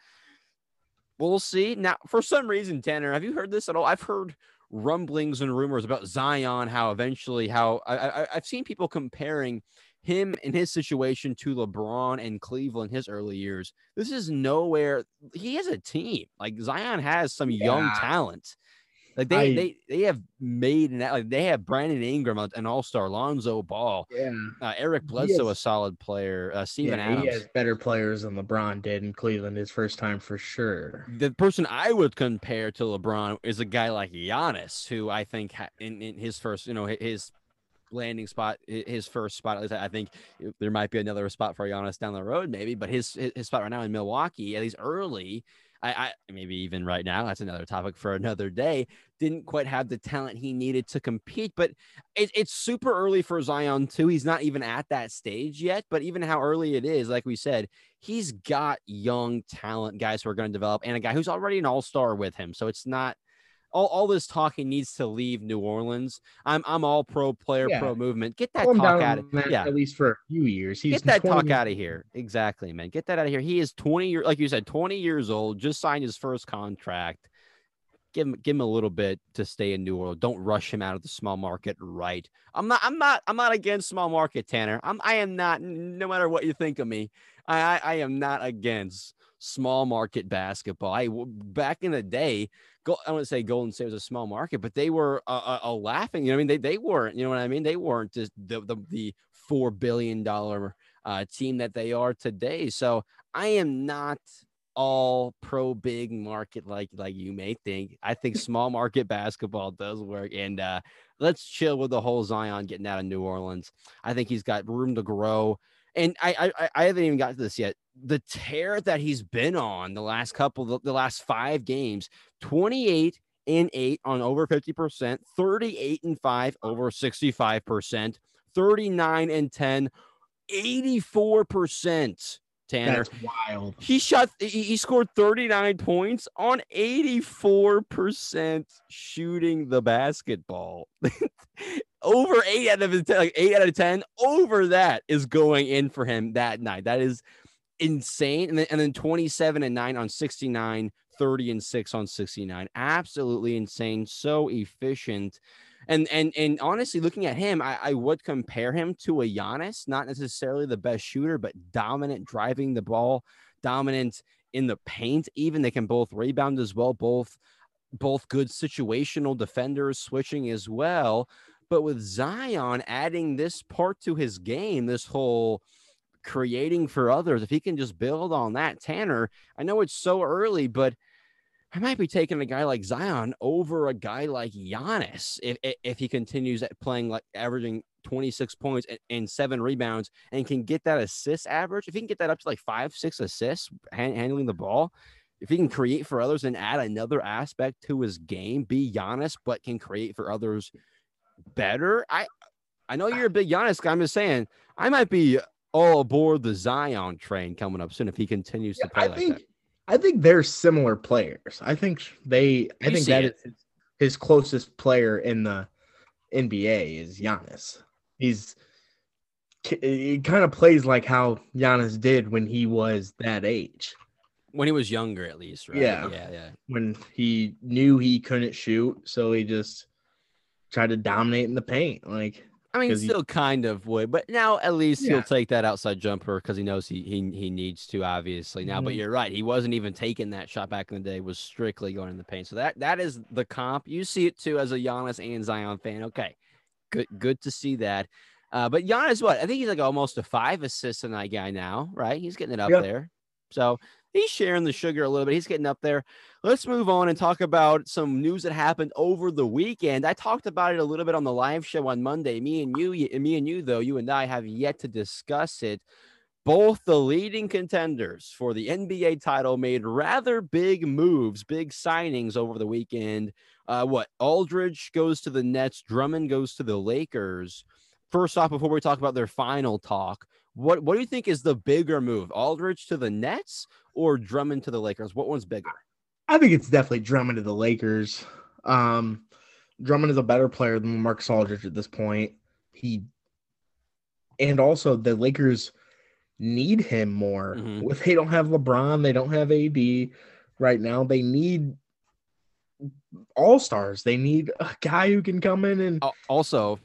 we'll see. Now, for some reason, Tanner, have you heard this at all? I've heard rumblings and rumors about Zion, how eventually, how I, I I've seen people comparing him in his situation to LeBron and Cleveland his early years. This is nowhere. He has a team. Like Zion has some yeah. young talent. Like they, I, they they have made an like they have Brandon Ingram an all star, Lonzo Ball, yeah, uh, Eric Bledsoe has, a solid player, uh, Steven yeah, Adams. He has better players than LeBron did in Cleveland his first time for sure. The person I would compare to LeBron is a guy like Giannis, who I think ha- in, in his first, you know, his landing spot, his first spot. At least I think there might be another spot for Giannis down the road, maybe. But his his spot right now in Milwaukee, at least early, I, I maybe even right now, that's another topic for another day. Didn't quite have the talent he needed to compete, but it, it's super early for Zion too. He's not even at that stage yet. But even how early it is, like we said, he's got young talent guys who are going to develop, and a guy who's already an all star with him. So it's not all, all this talking needs to leave New Orleans. I'm I'm all pro player, Yeah. pro movement. Get that Calm talk out of that yeah. at least for a few years. He's Get that 20 talk out of here. Exactly, man. Get that out of here. He is 20 years, like you said, 20 years old, just signed his first contract. Give him give him a little bit to stay in New Orleans. Don't rush him out of the small market right. I'm not I'm not I'm not against small market, Tanner. I'm I am not no matter what you think of me. I I, I am not against small market basketball. I back in the day, go I wouldn't say Golden State was a small market, but they were a, a, a laughing. You know, I mean, they they weren't. You know what I mean? They weren't just the the, the four billion dollar uh, team that they are today. So I am not all pro big market like like you may think. I think small market basketball does work. And uh, let's chill with the whole Zion getting out of New Orleans. I think he's got room to grow. And I I, I haven't even got to this yet. The tear that he's been on the last couple, the, the last five games, 28 and 8 on over 50%, 38 and 5 over 65%, 39 and 10, 84%. Tanner. That's wild. He shot he, he scored 39 points on 84% shooting the basketball. over 8 out of his 10, like 8 out of 10 over that is going in for him that night. That is insane. And then and then 27 and 9 on 69, 30 and 6 on 69. Absolutely insane. So efficient. And and and honestly, looking at him, I, I would compare him to a Giannis, not necessarily the best shooter, but dominant driving the ball, dominant in the paint. Even they can both rebound as well, both both good situational defenders, switching as well. But with Zion adding this part to his game, this whole creating for others, if he can just build on that, Tanner, I know it's so early, but I might be taking a guy like Zion over a guy like Giannis if, if, if he continues at playing like averaging 26 points and, and, seven rebounds and can get that assist average. If he can get that up to like five, six assists hand, handling the ball, if he can create for others and add another aspect to his game, be Giannis, but can create for others better. I I know you're a big Giannis guy. I'm just saying I might be all aboard the Zion train coming up soon if he continues Yeah, to play I like think that. I think they're similar players. I think they I You think that that is it. his, closest player in the NBA is Giannis. He's he kind of plays like how Giannis did when he was that age. When he was younger, at least, right? Yeah. yeah, yeah. When he knew he couldn't shoot, so he just tried to dominate in the paint. Like I mean, 'Cause he- still kind of would, but now at least Yeah. he'll take that outside jumper because he knows he, he he needs to, obviously. Now, but Mhm. you're right, he wasn't even taking that shot back in the day; was strictly going in the paint. So that that is the comp. You see it too as a Giannis and Zion fan. Okay, good good to see that. Uh, but Giannis, what I think he's like almost a five assist a night guy now, right? He's getting it up there. So he's sharing the sugar a little bit. He's getting up there. Let's move on and talk about some news that happened over the weekend. I talked about it a little bit on the live show on Monday. Me and you, me and you, though, you and I have yet to discuss it. Both the leading contenders for the NBA title made rather big moves, big signings over the weekend. Uh, what Aldridge goes to the Nets, Drummond goes to the Lakers. First off, before we talk about their final talk, what what do you think is the bigger move? Aldridge to the Nets or Drummond to the Lakers? What one's bigger? I think it's definitely Drummond to the Lakers. Um, Drummond is a better player than Marcus Aldridge at this point. He and also the Lakers need him more. Mhm. If they don't have LeBron, they don't have AD right now. They need all stars. They need a guy who can come in and Also,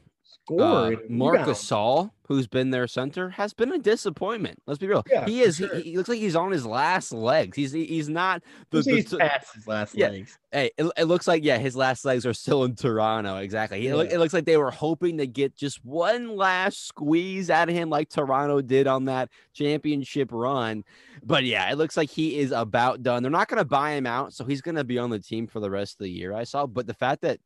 score. uh. Marc Gasol, who's been their center, has been a disappointment. Let's be real. Yeah, he is. sure. He, he looks like he's on his last legs. He's he- he's not the. He's- the he's past his last yeah. legs. hey, it, it looks like yeah, his last legs are still in Toronto. Exactly. He, Yeah. it looks like they were hoping to get just one last squeeze out of him, like Toronto did on that championship run. But yeah, it looks like he is about done. They're not going to buy him out, so he's going to be on the team for the rest of the year. I saw, but the fact that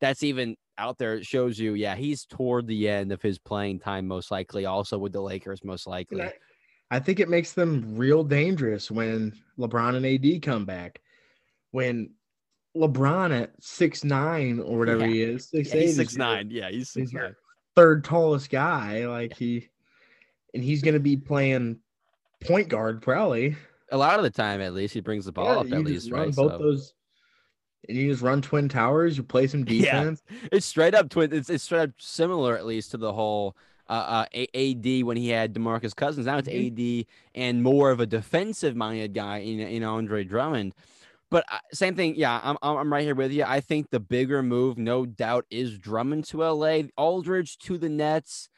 that's even out there it shows you, yeah, he's toward the end of his playing time, most likely. Also with the Lakers, most likely. I, I think it makes them real dangerous when LeBron and AD come back. When LeBron at six nine or whatever Yeah. he is, six Yeah, he's eight, six nine. Yeah, he's he's third tallest guy. Like he, and he's going to be playing point guard probably. A lot of the time, at least, he brings the ball Yeah, up at least, right? Both So- those, and you just run twin towers. You play some defense. Yeah, it's straight up twin. It's, it's straight up similar, at least to the whole uh, uh, AD when he had Demarcus Cousins. Now it's mm-hmm. AD and more of a defensive minded guy in in Andre Drummond. But uh, same thing, yeah. I'm I'm right here with you. I think the bigger move, no doubt, is Drummond to LA, Aldridge to the Nets.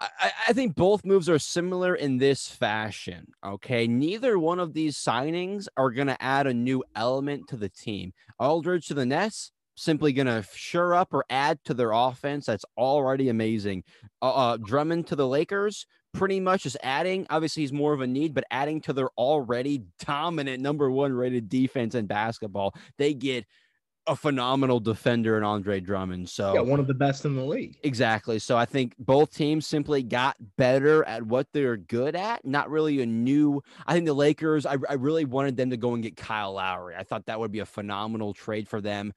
I, I think both moves are similar in this fashion. Okay. Neither one of these signings are going to add a new element to the team. Aldridge to the Nets, simply going to sure up or add to their offense. That's already amazing. Uh, uh, Drummond to the Lakers, pretty much is adding. Obviously, he's more of a need, but adding to their already dominant number one rated defense in basketball. They get a phenomenal defender in Andre Drummond. So yeah, one of the best in the league. Exactly. So I think both teams simply got better at what they're good at. Not really a new. I think the Lakers. I, I really wanted them to go and get Kyle Lowry. I thought that would be a phenomenal trade for them.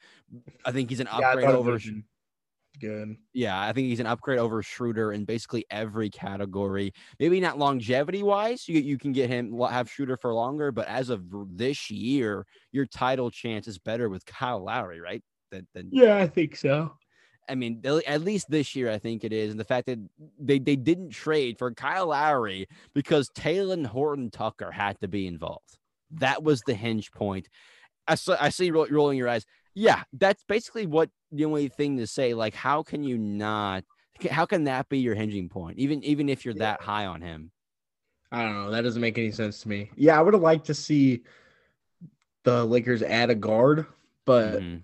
I think he's an upgrade yeah, over. Good. Yeah, I think he's an upgrade over Schroeder in basically every category. Maybe not longevity wise, you you can get him have Schroeder for longer, but as of this year, your title chance is better with Kyle Lowry, right? Than, than yeah, I think so. I mean, at least this year, I think it is. And the fact that they, they didn't trade for Kyle Lowry because Talen Horton Tucker had to be involved. That was the hinge point. I, saw, I see rolling your eyes yeah, that's basically what the only thing to say. Like, how can you not? How can that be your hinging point? Even even if you're that high on him. I don't know. That doesn't make any sense to me. Yeah, I would have liked to see the Lakers add a guard, but. Mm-hmm.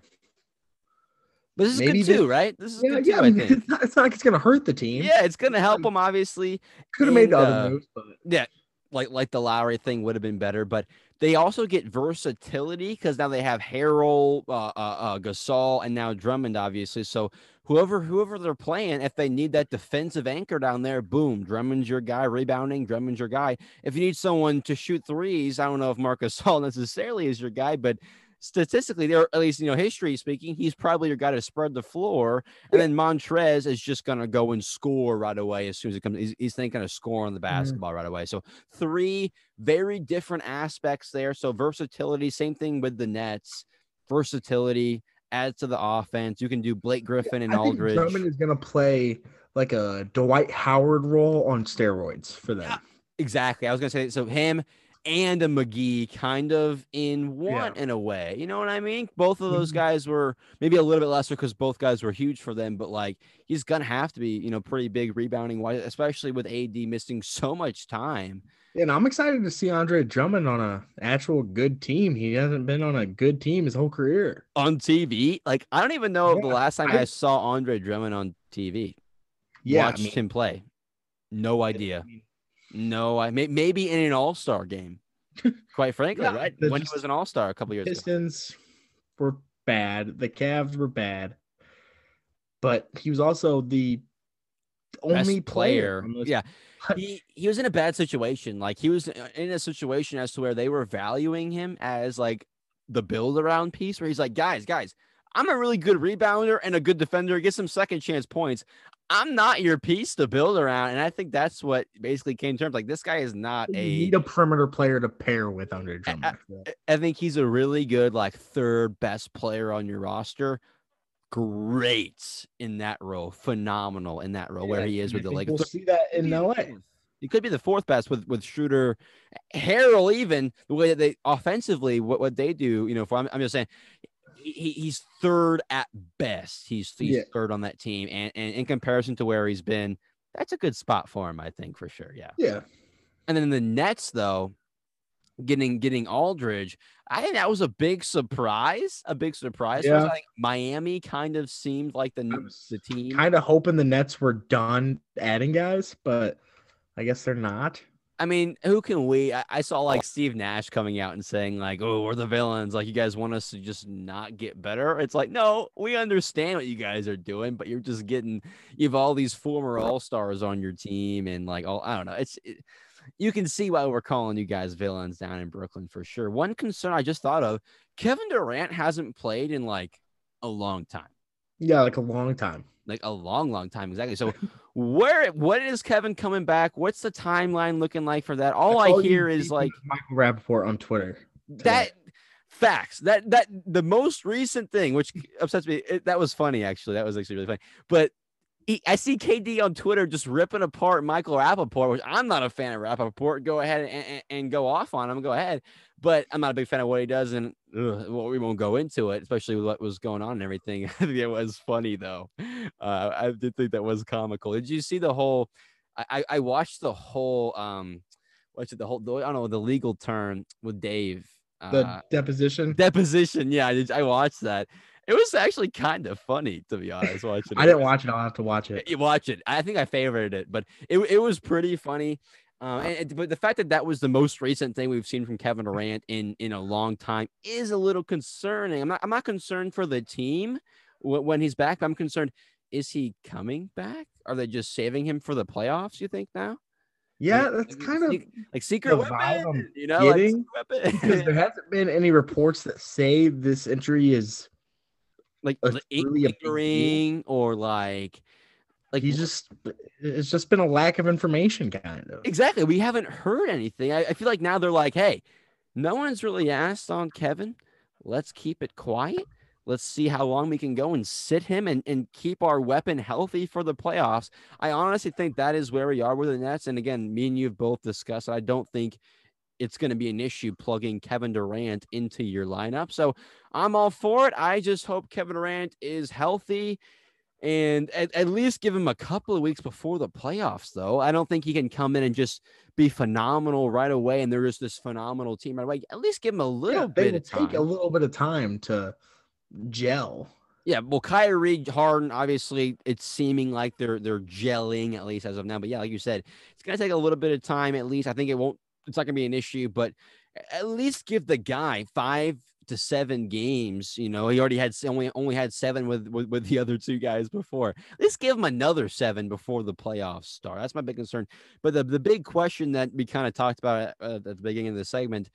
But this is Maybe good too, right? This is yeah, good yeah, too, I mean, it's, not, it's, not, like it's gonna hurt the team. Yeah, it's gonna help them obviously. Could have made other uh, moves, but yeah, like like the Lowry thing would have been better, but they also get versatility because now they have Harrell, uh, uh, uh, Gasol, and now Drummond, obviously. So whoever whoever they're playing, if they need that defensive anchor down there, boom, Drummond's your guy. Rebounding, Drummond's your guy. If you need someone to shoot threes, I don't know if Marcus Gasol necessarily is your guy, but statistically, or at least you know history speaking, he's probably your guy to spread the floor. And then Montrezl is just gonna go and score right away as soon as it comes. He's, he's thinking of scoring the mm-hmm. basketball mm-hmm. right away. So three very different aspects there. So versatility, same thing with the Nets. Versatility adds to the offense. You can do Blake Griffin and I Aldridge. Drummond is gonna play like a Dwight Howard role on steroids for them. Yeah, exactly. I was gonna say so. Him and a McGee kind of in one yeah. in a way. You know what I mean? Both of those mm-hmm. guys were maybe a little bit lesser because both guys were huge for them, but like he's gonna have to be, you know, pretty big rebounding wise, especially with AD missing so much time. And I'm excited to see Andre Drummond on a actual good team. He hasn't been on a good team his whole career. On TV? Like I don't even know yeah, the last time I, I, saw Andre Drummond on TV. Yeah, watched I mean, him play. No idea. I mean, no, I may, maybe in an All Star game. Quite frankly, yeah, right when he was an All Star a couple years Pistons ago. were bad. The Cavs were bad, but he was also the only Best player. player. Yeah, he he was in a bad situation. Like he was in a situation as to where they were valuing him as like the build around piece. Where he's like, guys, guys, I'm a really good rebounder and a good defender. Get some second chance points. I'm not your piece to build around. And I think that's what basically came to terms. Like this guy is not you a need a perimeter player to pair with Andre Drummond. I, I, think he's a really good, like third best player on your roster. Great in that role, phenomenal in that role yeah, where he is with the Lakers. We'll see that in LA. He could be the fourth best with with Schroeder, Harrell. Even the way that they offensively, what, what they do, you know. For I'm, I'm just saying, he, he's third at best. He's, he's yeah. third on that team, and, and in comparison to where he's been, that's a good spot for him, I think, for sure. Yeah. Yeah. And then the Nets, though, getting getting Aldridge, I think that was a big surprise. A big surprise. Yeah. I think Miami kind of seemed like the the team. Kind of hoping the Nets were done adding guys, but I guess they're not. I mean, who can we? I, I, saw like Steve Nash coming out and saying like, "Oh, we're the villains. Like, you guys want us to just not get better." It's like, no, we understand what you guys are doing, but you're just getting you have all these former All Stars on your team, and like, all I don't know. It's it, you can see why we're calling you guys villains down in Brooklyn for sure. One concern I just thought of: Kevin Durant hasn't played in like a long time. Yeah, like a long time like a long, long time exactly. So, where what is Kevin coming back? What's the timeline looking like for that? All I, I hear is like Michael Rapaport on Twitter. That Facts. That that the most recent thing, which upsets me, it, that was funny actually. That was actually really funny. But he, I see KD on Twitter just ripping apart Michael Rapaport, which I'm not a fan of Rapaport. Go ahead and, and, and go off on him. Go ahead. But I'm not a big fan of what he does, and ugh, well, we won't go into it, especially with what was going on and everything. I think it was funny though. Uh, I did think that was comical. Did you see the whole? I, I watched the whole um, what's it? The whole I don't know the legal term with Dave. The Uh, deposition. deposition. Yeah, I, did, I watched that. It was actually kind of funny to be honest. Watching. I didn't watch it. I'll have to watch it. You watch it. I think I favorited it, but it, it was pretty funny. Uh, and, but the fact that that was the most recent thing we've seen from Kevin Durant in in a long time is a little concerning. I'm not I'm not concerned for the team when, he's back. I'm concerned. Is he coming back? Are they just saving him for the playoffs? You think now? Yeah, Like- that's kind of like secret weapon. You know, like getting, secret because there hasn't been any reports that say this injury is like a li- really a big deal. lingering or like like he just it's just been a lack of information kind of. Exactly we haven't heard anything. I, I feel like now they're like hey no one's really asked on kevin. Let's keep it quiet. Let's see how long we can go and sit him and, and keep our weapon healthy for the playoffs. I honestly think that is where we are with the nets and again me and you have both discussed i don't think it's going to be an issue plugging Kevin Durant into your lineup. So I'm all for it. I just hope Kevin Durant is healthy and at, at least give him a couple of weeks before the playoffs, though. I don't think he can come in and just be phenomenal right away. And there is this phenomenal team right away. At least give him a little Yeah, bit of time. take a little bit of time to gel Yeah, well, Kyrie Harden, obviously, it's seeming like they're they're gelling at least as of now. But yeah, like you said, it's gonna take a little bit of time at least. I think it won't. It's not gonna be an issue, but at least give the guy five to seven games. You know, he already had only only had seven with with, with the other two guys before. Let's give him another seven before the playoffs start. That's my big concern. But the the big question that we kind of talked about at, at the beginning of the segment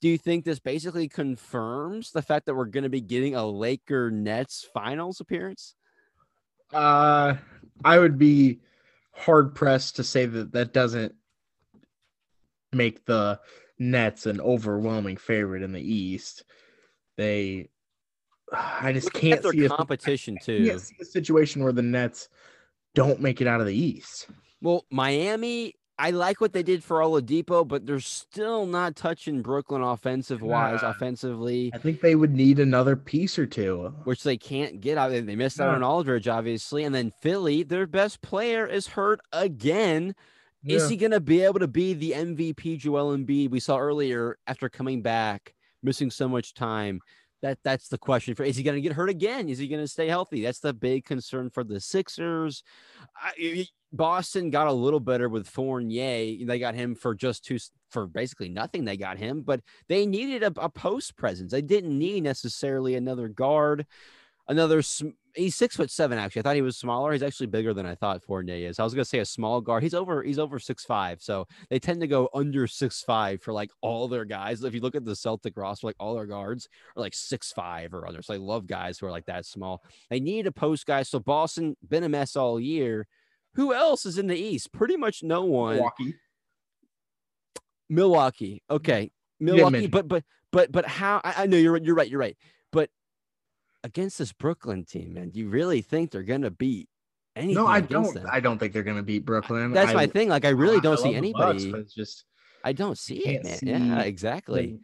do you think this basically confirms the fact that we're going to be getting a Laker Nets finals appearance? uh i would be hard pressed to say that that doesn't make the nets an overwhelming favorite in the east they i just can't their see a, competition I too. can't see a situation where the nets don't make it out of the east Well, Miami, I like what they did for Oladipo, but they're still not touching Brooklyn offensive wise, Nah. offensively, i think they would need another piece or two which they can't get out. They they missed out on Aldridge, obviously, and then Philly, their best player is hurt again. Is he going to be able to be the MVP Joel Embiid we saw earlier after coming back, missing so much time? That that's the question for. Is he going to get hurt again? Is he going to stay healthy? That's the big concern for the Sixers. I, Boston got a little better with Fournier. They got him for just two for basically nothing. They got him, but they needed a, a post presence. They didn't need necessarily another guard. Another he's six foot seven. Actually, I thought he was smaller. He's actually bigger than I thought Fournier is. I was gonna say a small guard. He's over. He's over six five. So they tend to go under six five for like all their guys. If you look at the Celtic roster, like all their guards are like six five or others. I love guys who are like that small. They need a post guy. So Boston been a mess all year. Who else is in the East? Pretty much no one. Milwaukee. Milwaukee. Okay. Milwaukee, but but but but how I, I know you're you're right, you're right. Against this Brooklyn team, man, do you really think they're gonna beat anything? No, I don't. them? I don't think they're going to beat Brooklyn. That's I, my thing. Like I really I don't see the Bucks, anybody. but it's just I don't see it, man. see Yeah, exactly.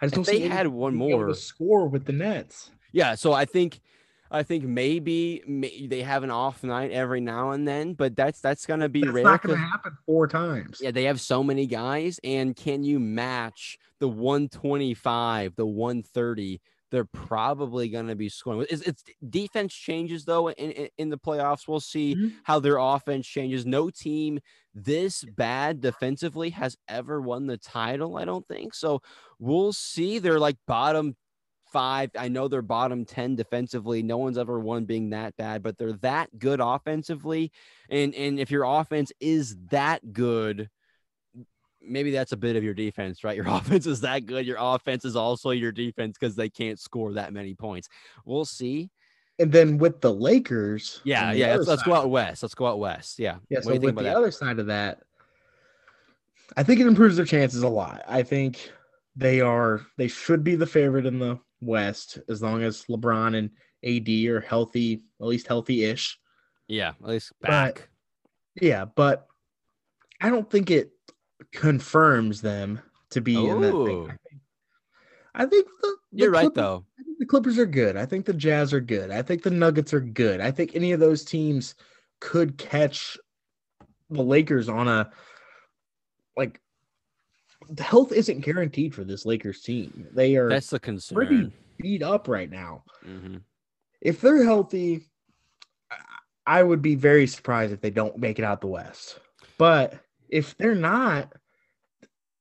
I just If don't they see had one more- score with the Nets. Yeah, so I think I think maybe, may they have an off night every now and then, but that's that's gonna be That's rare. not to happen four times. Yeah, they have so many guys, and can you match the 125, the 130? They're probably going to be scoring. It's, it's defense changes though in, in in the playoffs. We'll see Mhm. how their offense changes. No team this bad defensively has ever won the title. I don't think so. We'll see. They're like bottom five. I know they're bottom 10 defensively. No one's ever won being that bad, but they're that good offensively. And and if your offense is that good, maybe that's a bit of your defense, right? Your offense is that good. Your offense is also your defense because they can't score that many points. We'll see. And then with the Lakers, Yeah, the yeah. Let's, let's go out west. Let's go out west. Yeah. Yeah, What so do you think with the that? other side of that, I think it improves their chances a lot. I think they are they should be the favorite in the West as long as LeBron and AD are healthy, at least healthy-ish. Yeah, at least back. But, yeah, but I don't think it confirms them to be Ooh. in that thing. I think, the, the you're Clippers, right though. I think the Clippers are good. I think the Jazz are good. I think the Nuggets are good. I think any of those teams could catch the Lakers on a like the health isn't guaranteed for this Lakers team. They are that's the concern. Pretty beat up right now. Mm-hmm. If they're healthy, I would be very surprised if they don't make it out the West. But if they're not,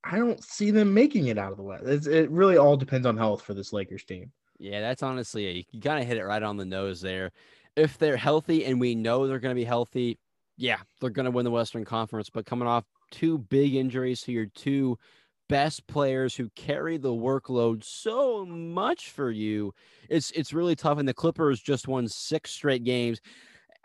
I don't see them making it out of the West. It's, it really all depends on health for this Lakers team. Yeah, that's honestly you, you kind of hit it right on the nose there. If they're healthy and we know they're going to be healthy, yeah, they're going to win the Western Conference. But coming off two big injuries to your two best players who carry the workload so much for you, it's it's really tough. And the Clippers just won six straight games.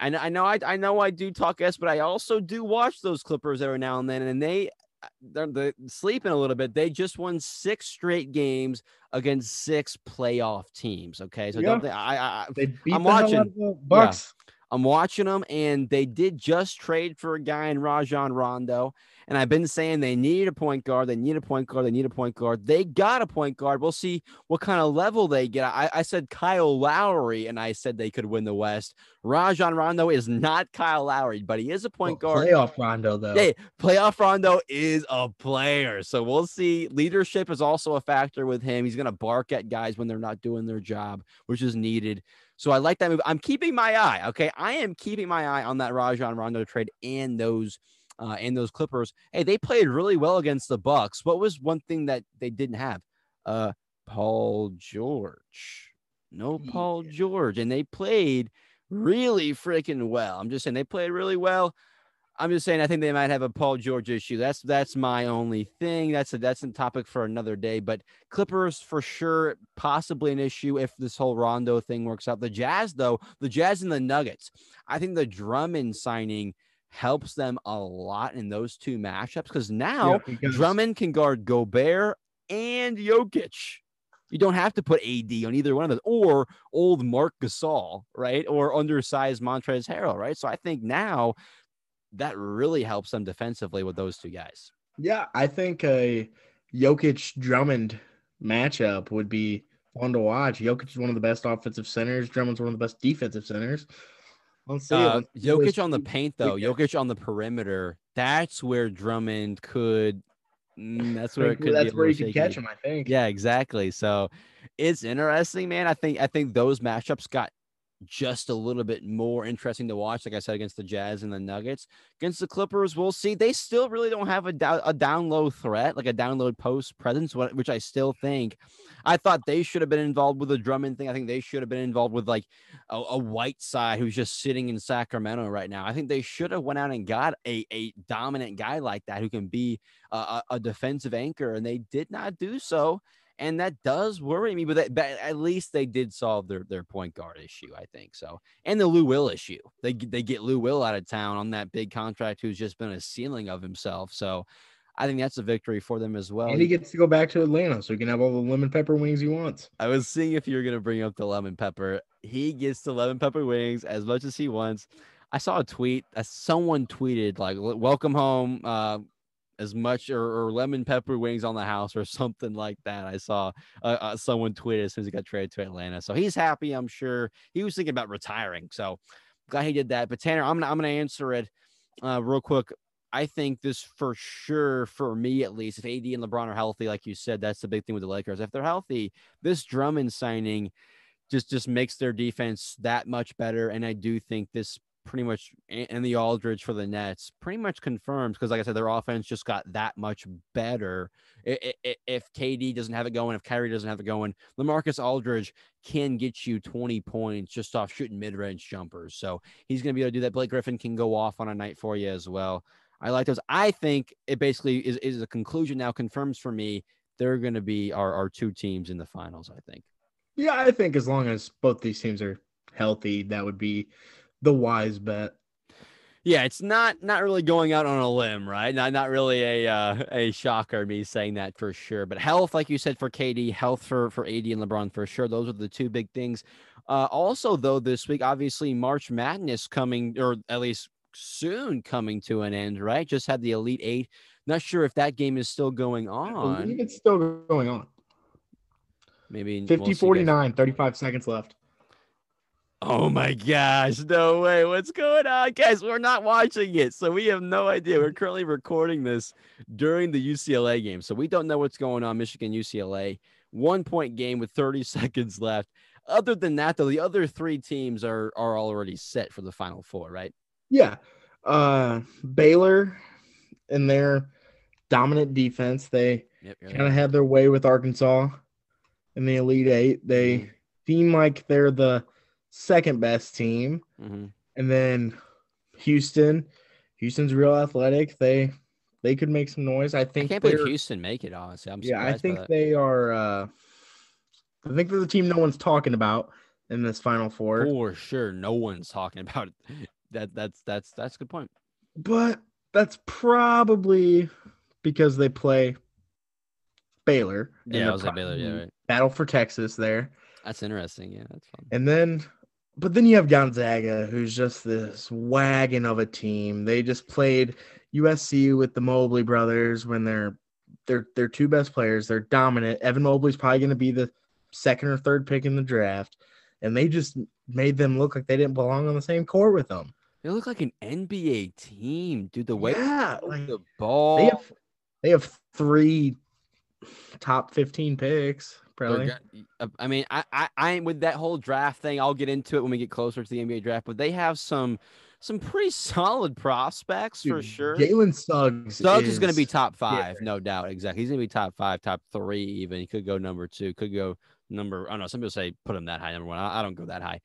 And I know I, I know I do talk S, but I also do watch those Clippers every now and then, and they uh, they're, they're, sleeping a little bit. They just won six straight games against six playoff teams. Okay, so yeah. don't think I, I I'm watching Bucks. Yeah, I'm watching them, and they did just trade for a guy in Rajon Rondo. And I've been saying they need a point guard, they need a point guard, they need a point guard. They got a point guard. We'll see what kind of level they get. I, I said Kyle Lowry, and I said they could win the West. Rajon Rondo is not Kyle Lowry, but he is a point well, guard. Playoff Rondo, though. Hey, playoff Rondo is a player. So we'll see. Leadership is also a factor with him. He's going to bark at guys when they're not doing their job, which is needed. So I like that move. I'm keeping my eye. Okay. I am keeping my eye on that Rajon Rondo trade and those – uh, and those Clippers, hey, they played really well against the Bucks. What was one thing that they didn't have? Uh, Paul George. No Paul George, and they played really freaking well. I'm just saying they played really well. I'm just saying I think they might have a Paul George issue. That's that's my only thing. That's a that's a topic for another day. But Clippers for sure, possibly an issue if this whole Rondo thing works out. The Jazz though, the Jazz and the Nuggets. I think the Drummond signing helps them a lot in those two matchups because now yeah, because... Drummond can guard Gobert and Jokic. You don't have to put AD on either one of those, or old Mark Gasol, right? Or undersized Montrezl Harrell, right? So I think now that really helps them defensively with those two guys. Yeah, I think a Jokic Drummond matchup would be fun to watch. Jokic is one of the best offensive centers. Drummond's one of the best defensive centers. Let's see. Uh, Jokic on the paint though. Jokic on the perimeter. That's where Drummond could. Mm, that's where it could. That's where you could catch him. I think. Yeah, exactly. So it's interesting, man. I think I think those matchups got just a little bit more interesting to watch. Like I said, against the Jazz and the Nuggets, against the Clippers, we'll see. They still really don't have a, down, a down low threat, like a download post presence, which I still think. I thought they should have been involved with the Drummond thing. I think they should have been involved with like a, a Whiteside who's just sitting in Sacramento right now. I think they should have went out and got a, a dominant guy like that who can be a, a defensive anchor, and they did not do so and that does worry me. But, that, but at least they did solve their their point guard issue, I think so, and the Lou Will issue. They they get Lou Will out of town on that big contract, who's just been a ceiling of himself. So. I think that's a victory for them as well. And he gets to go back to Atlanta so he can have all the lemon pepper wings he wants. I was seeing if you were going to bring up the lemon pepper. He gets the lemon pepper wings as much as he wants. I saw a tweet that someone tweeted like "Welcome home, uh, as much or, or, lemon pepper wings on the house or something like that. I saw uh, uh, someone tweet as soon as he got traded to Atlanta. So he's happy, I'm sure. He was thinking about retiring. So glad he did that. But Tanner, I'm gonna I'm gonna answer it uh, real quick. I think this for sure, for me at least, if AD and LeBron are healthy, like you said, that's the big thing with the Lakers. If they're healthy, this Drummond signing just just makes their defense that much better. And I do think this pretty much and the Aldridge for the Nets pretty much confirms because like I said their offense just got that much better. If KD doesn't have it going, if Kyrie doesn't have it going, LaMarcus Aldridge can get you 20 points just off shooting mid-range jumpers. So he's going to be able to do that. Blake Griffin can go off on a night for you as well. I like those. I think it basically is, is a conclusion now confirms for me they're going to be our, our two teams in the finals, I think. Yeah, I think as long as both these teams are healthy, that would be the wise bet. Yeah, it's not not really going out on a limb, right? Not not really a uh, a shocker me saying that for sure. But health, like you said, for KD, health for for AD and LeBron for sure. Those are the two big things. Uh, also, though, this week, obviously, March Madness coming, or at least soon coming to an end, right? Just had the Elite Eight. Not sure if that game is still going on. I believe it's still going on. Maybe 50 we'll 49, 35 seconds left. Oh my gosh, no way. What's going on? Guys, we're not watching it. So we have no idea. We're currently recording this during the UCLA game. So we don't know what's going on. Michigan, UCLA, one point game with 30 seconds left. Other than that, though, the other three teams are are already set for the final four, right? Yeah. Uh Baylor in their dominant defense, they Yep. kind of had their way with Arkansas in the Elite Eight. They Mhm. seem like they're the second best team. hmm And then Houston, Houston's real athletic. They they could make some noise. I I think can't believe Houston make it, honestly. I'm Yeah, I think they are uh I think they're the team no one's talking about in this final four. for sure. No one's talking about it. That that's that's that's a good point. But that's probably because they play Baylor. Yeah, I was like Baylor. Yeah, right. Battle for Texas there. That's interesting. Yeah, that's fun. And then, but then you have Gonzaga, who's just this wagon of a team. They just played USC with the Mobley brothers when they're they're they're two best players. They're dominant. Evan Mobley's probably going to be the second or third pick in the draft, and they just made them look like they didn't belong on the same court with them. They look like an NBA team, dude. The way yeah, like, the ball. they have they have three top fifteen picks. They're Probably. go- uh, I mean, I, I, I, with that whole draft thing, I'll get into it when we get closer to the NBA draft. But they have some, some pretty solid prospects for sure. suggs Jalen Suggs. Suggs is going to be top five, no doubt. Exactly, he's going to be top five, top three, even. He could go number two, could go number. I don't know. Some people say put him that high, number one. I, I don't go that high.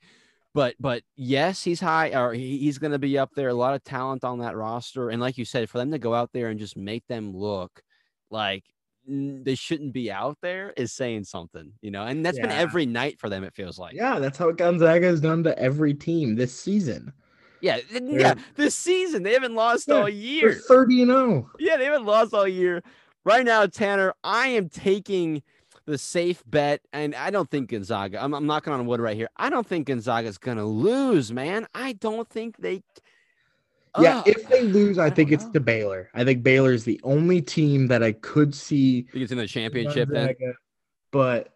But but yes, he's high, or he, he's going to be up there. A lot of talent on that roster, and like you said, for them to go out there and just make them look like they shouldn't be out there is saying something, you know. And that's been every night for them. It feels like. Yeah, that's how Gonzaga has done to every team this season. yeah, th- yeah. This season they haven't lost Yeah, all year. 30 and oh. 0. Yeah, they haven't lost all year. Right now, Tanner, I am taking the safe bet, and I don't think Gonzaga. I'm, I'm knocking on wood right here. I don't think Gonzaga's gonna lose, man. I don't think they. Yeah, Ugh, if they lose, I, I think it's know. to Baylor. I think Baylor is the only team that I could see think it's in the championship. Then but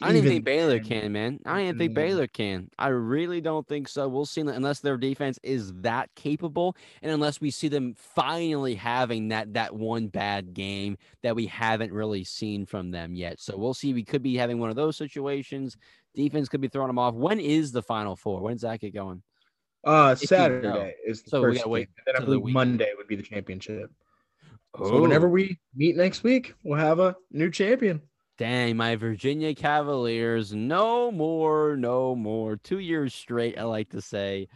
I don't even think Baylor can, man. I don't even think Mm. Baylor can. I really don't think so. We'll see unless their defense is that capable, and unless we see them finally having that that one bad game that we haven't really seen from them yet. So we'll see. We could be having one of those situations. Defense could be throwing them off. When is the Final Four? When's that get going? Uh, If you know. Saturday is the So we first gotta wait then I believe. Monday would be the championship. So whenever Oh, we meet next week, we'll have a new champion. dang, my Virginia Cavaliers, no more, no more. Two years straight, I like to say.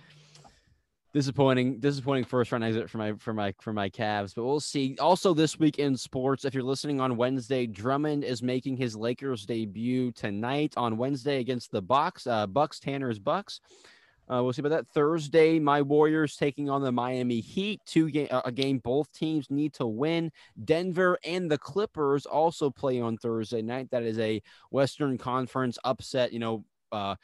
Disappointing, disappointing first round exit for my for my for my Cavs, but we'll see. Also, this week in sports, if you're listening on Wednesday, Drummond is making his Lakers debut tonight on Wednesday against the Bucks. Uh, Bucks, Tanner's Bucks. Uh, we'll see about that Thursday. My Warriors taking on the Miami Heat. Two game a game both teams need to win. Denver and the Clippers also play on Thursday night. That is a Western Conference upset. You know, uh,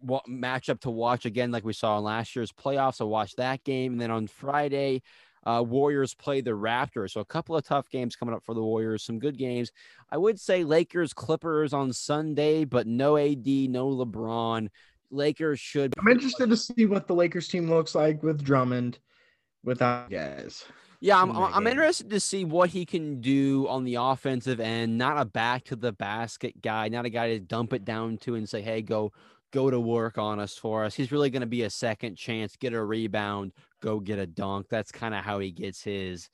wa- matchup to watch again, like we saw in last year's playoffs. So watch that game, and then on Friday. Uh, Warriors play the Raptors. So a couple of tough games coming up for the Warriors. Some good games. I would say Lakers, Clippers on Sunday, but no AD, no LeBron. Lakers should. I'm interested to see what the Lakers team looks like with Drummond, without guys. Yeah, I'm, I'm, that I'm game. interested to see what he can do on the offensive end. Not a back to the basket guy, not a guy to dump it down to and say, "Hey, go go to work on us for us." He's really going to be a second chance, get a rebound, go get a dunk. That's kind of how he gets his.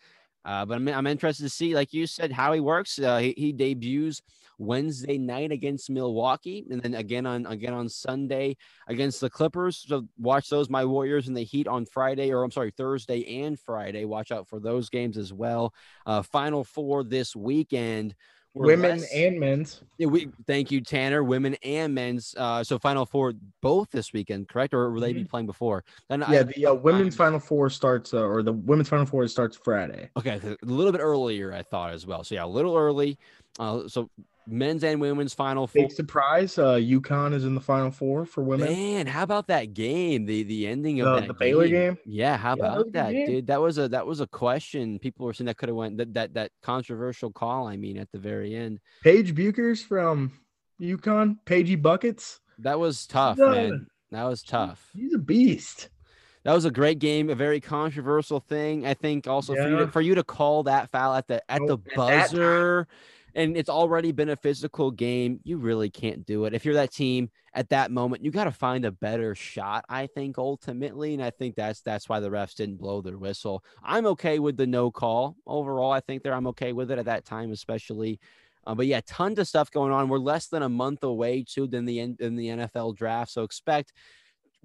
Uh, but I'm, I'm interested to see, like you said, how he works. Uh, he, he debuts Wednesday night against Milwaukee, and then again on again on Sunday against the Clippers. So watch those, my Warriors and the Heat on Friday, or I'm sorry, Thursday and Friday. Watch out for those games as well. Uh, Final four this weekend We're women less- and men's. Yeah, we thank you, Tanner. Women and men's. Uh, so Final Four both this weekend, correct? Or will they be playing before? Then Mm-hmm. Yeah, I- the uh, women's I'm- final four starts, uh, or the women's final four starts Friday. Okay, a little bit earlier, I thought as well. So yeah, a little early. Uh, so men's and women's Final Four. Big surprise, uh, UConn is in the final four for women. Man, how about that game? The the ending of The- that the Baylor game? Yeah, how Yeah, that was a about that, game. dude? That was a that was a question. People were saying that could have went that, that that controversial call. I mean, at the very end, Paige Bueckers from UConn, Pagey Buckets. that was tough, Yeah. man. That was tough. He's a beast. That was a great game, a very controversial thing. I think also for you to, for you to call that foul at the at Oh, the buzzer, and it's already been a physical game. You really can't do it if you're that team at that moment. You got to find a better shot. I think ultimately, and I think that's that's why the refs didn't blow their whistle. I'm okay with the no call overall. I think there I'm okay with it at that time, especially. Uh, but yeah, tons of stuff going on. We're less than a month away too than the than the NFL draft, so expect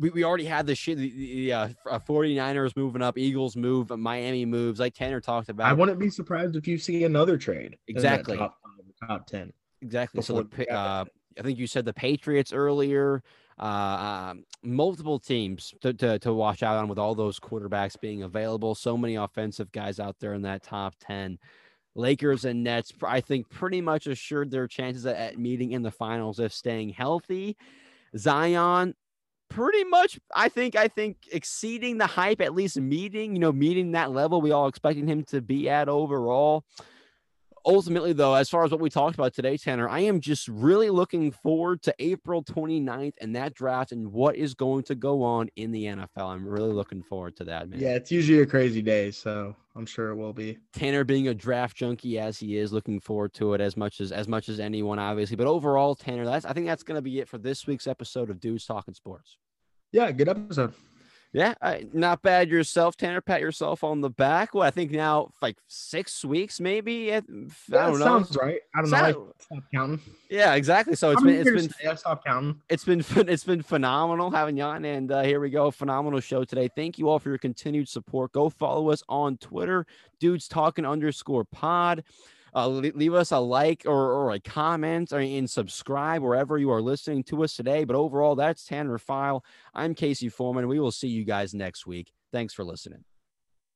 we, we already had the shit. The, the uh, uh, 49ers moving up, Eagles move, uh, Miami moves, like Tanner talked about. I wouldn't be surprised if you see another trade. Exactly. Top, top 10. exactly. So the, before the Pa- uh. I think you said the Patriots earlier. Uh, um, multiple teams to, to to watch out on with all those quarterbacks being available. So many offensive guys out there in that top 10. Lakers and Nets, I think, pretty much assured their chances at, at meeting in the finals if staying healthy. Zion, pretty much, I think, I think exceeding the hype, at least meeting, you know, meeting that level we all expecting him to be at overall. Ultimately, though, as far as what we talked about today, Tanner, I am just really looking forward to April 29th and that draft and what is going to go on in the NFL. I'm really looking forward to that, man. Yeah, it's usually a crazy day, so I'm sure it will be. Tanner being a draft junkie as he is, looking forward to it as much as as much as anyone, obviously. But overall, Tanner, that's I think that's gonna be it for this week's episode of Dudes Talking Sports. Yeah, good episode. Yeah, not bad yourself, Tanner. Pat yourself on the back. Well, I think now like six weeks, maybe. I, I don't know. sounds right. I don't know. I stop counting. Yeah, exactly. So it's I'm been it's been. I stop counting. it's been it's been phenomenal having you on and uh, here we go phenomenal show today thank you all for your continued support go follow us on twitter dudes talking underscore pod uh, leave us a like or, or a comment or, and subscribe wherever you are listening to us today but overall that's tanner file. I'm casey foreman we will see you guys next week. Thanks for listening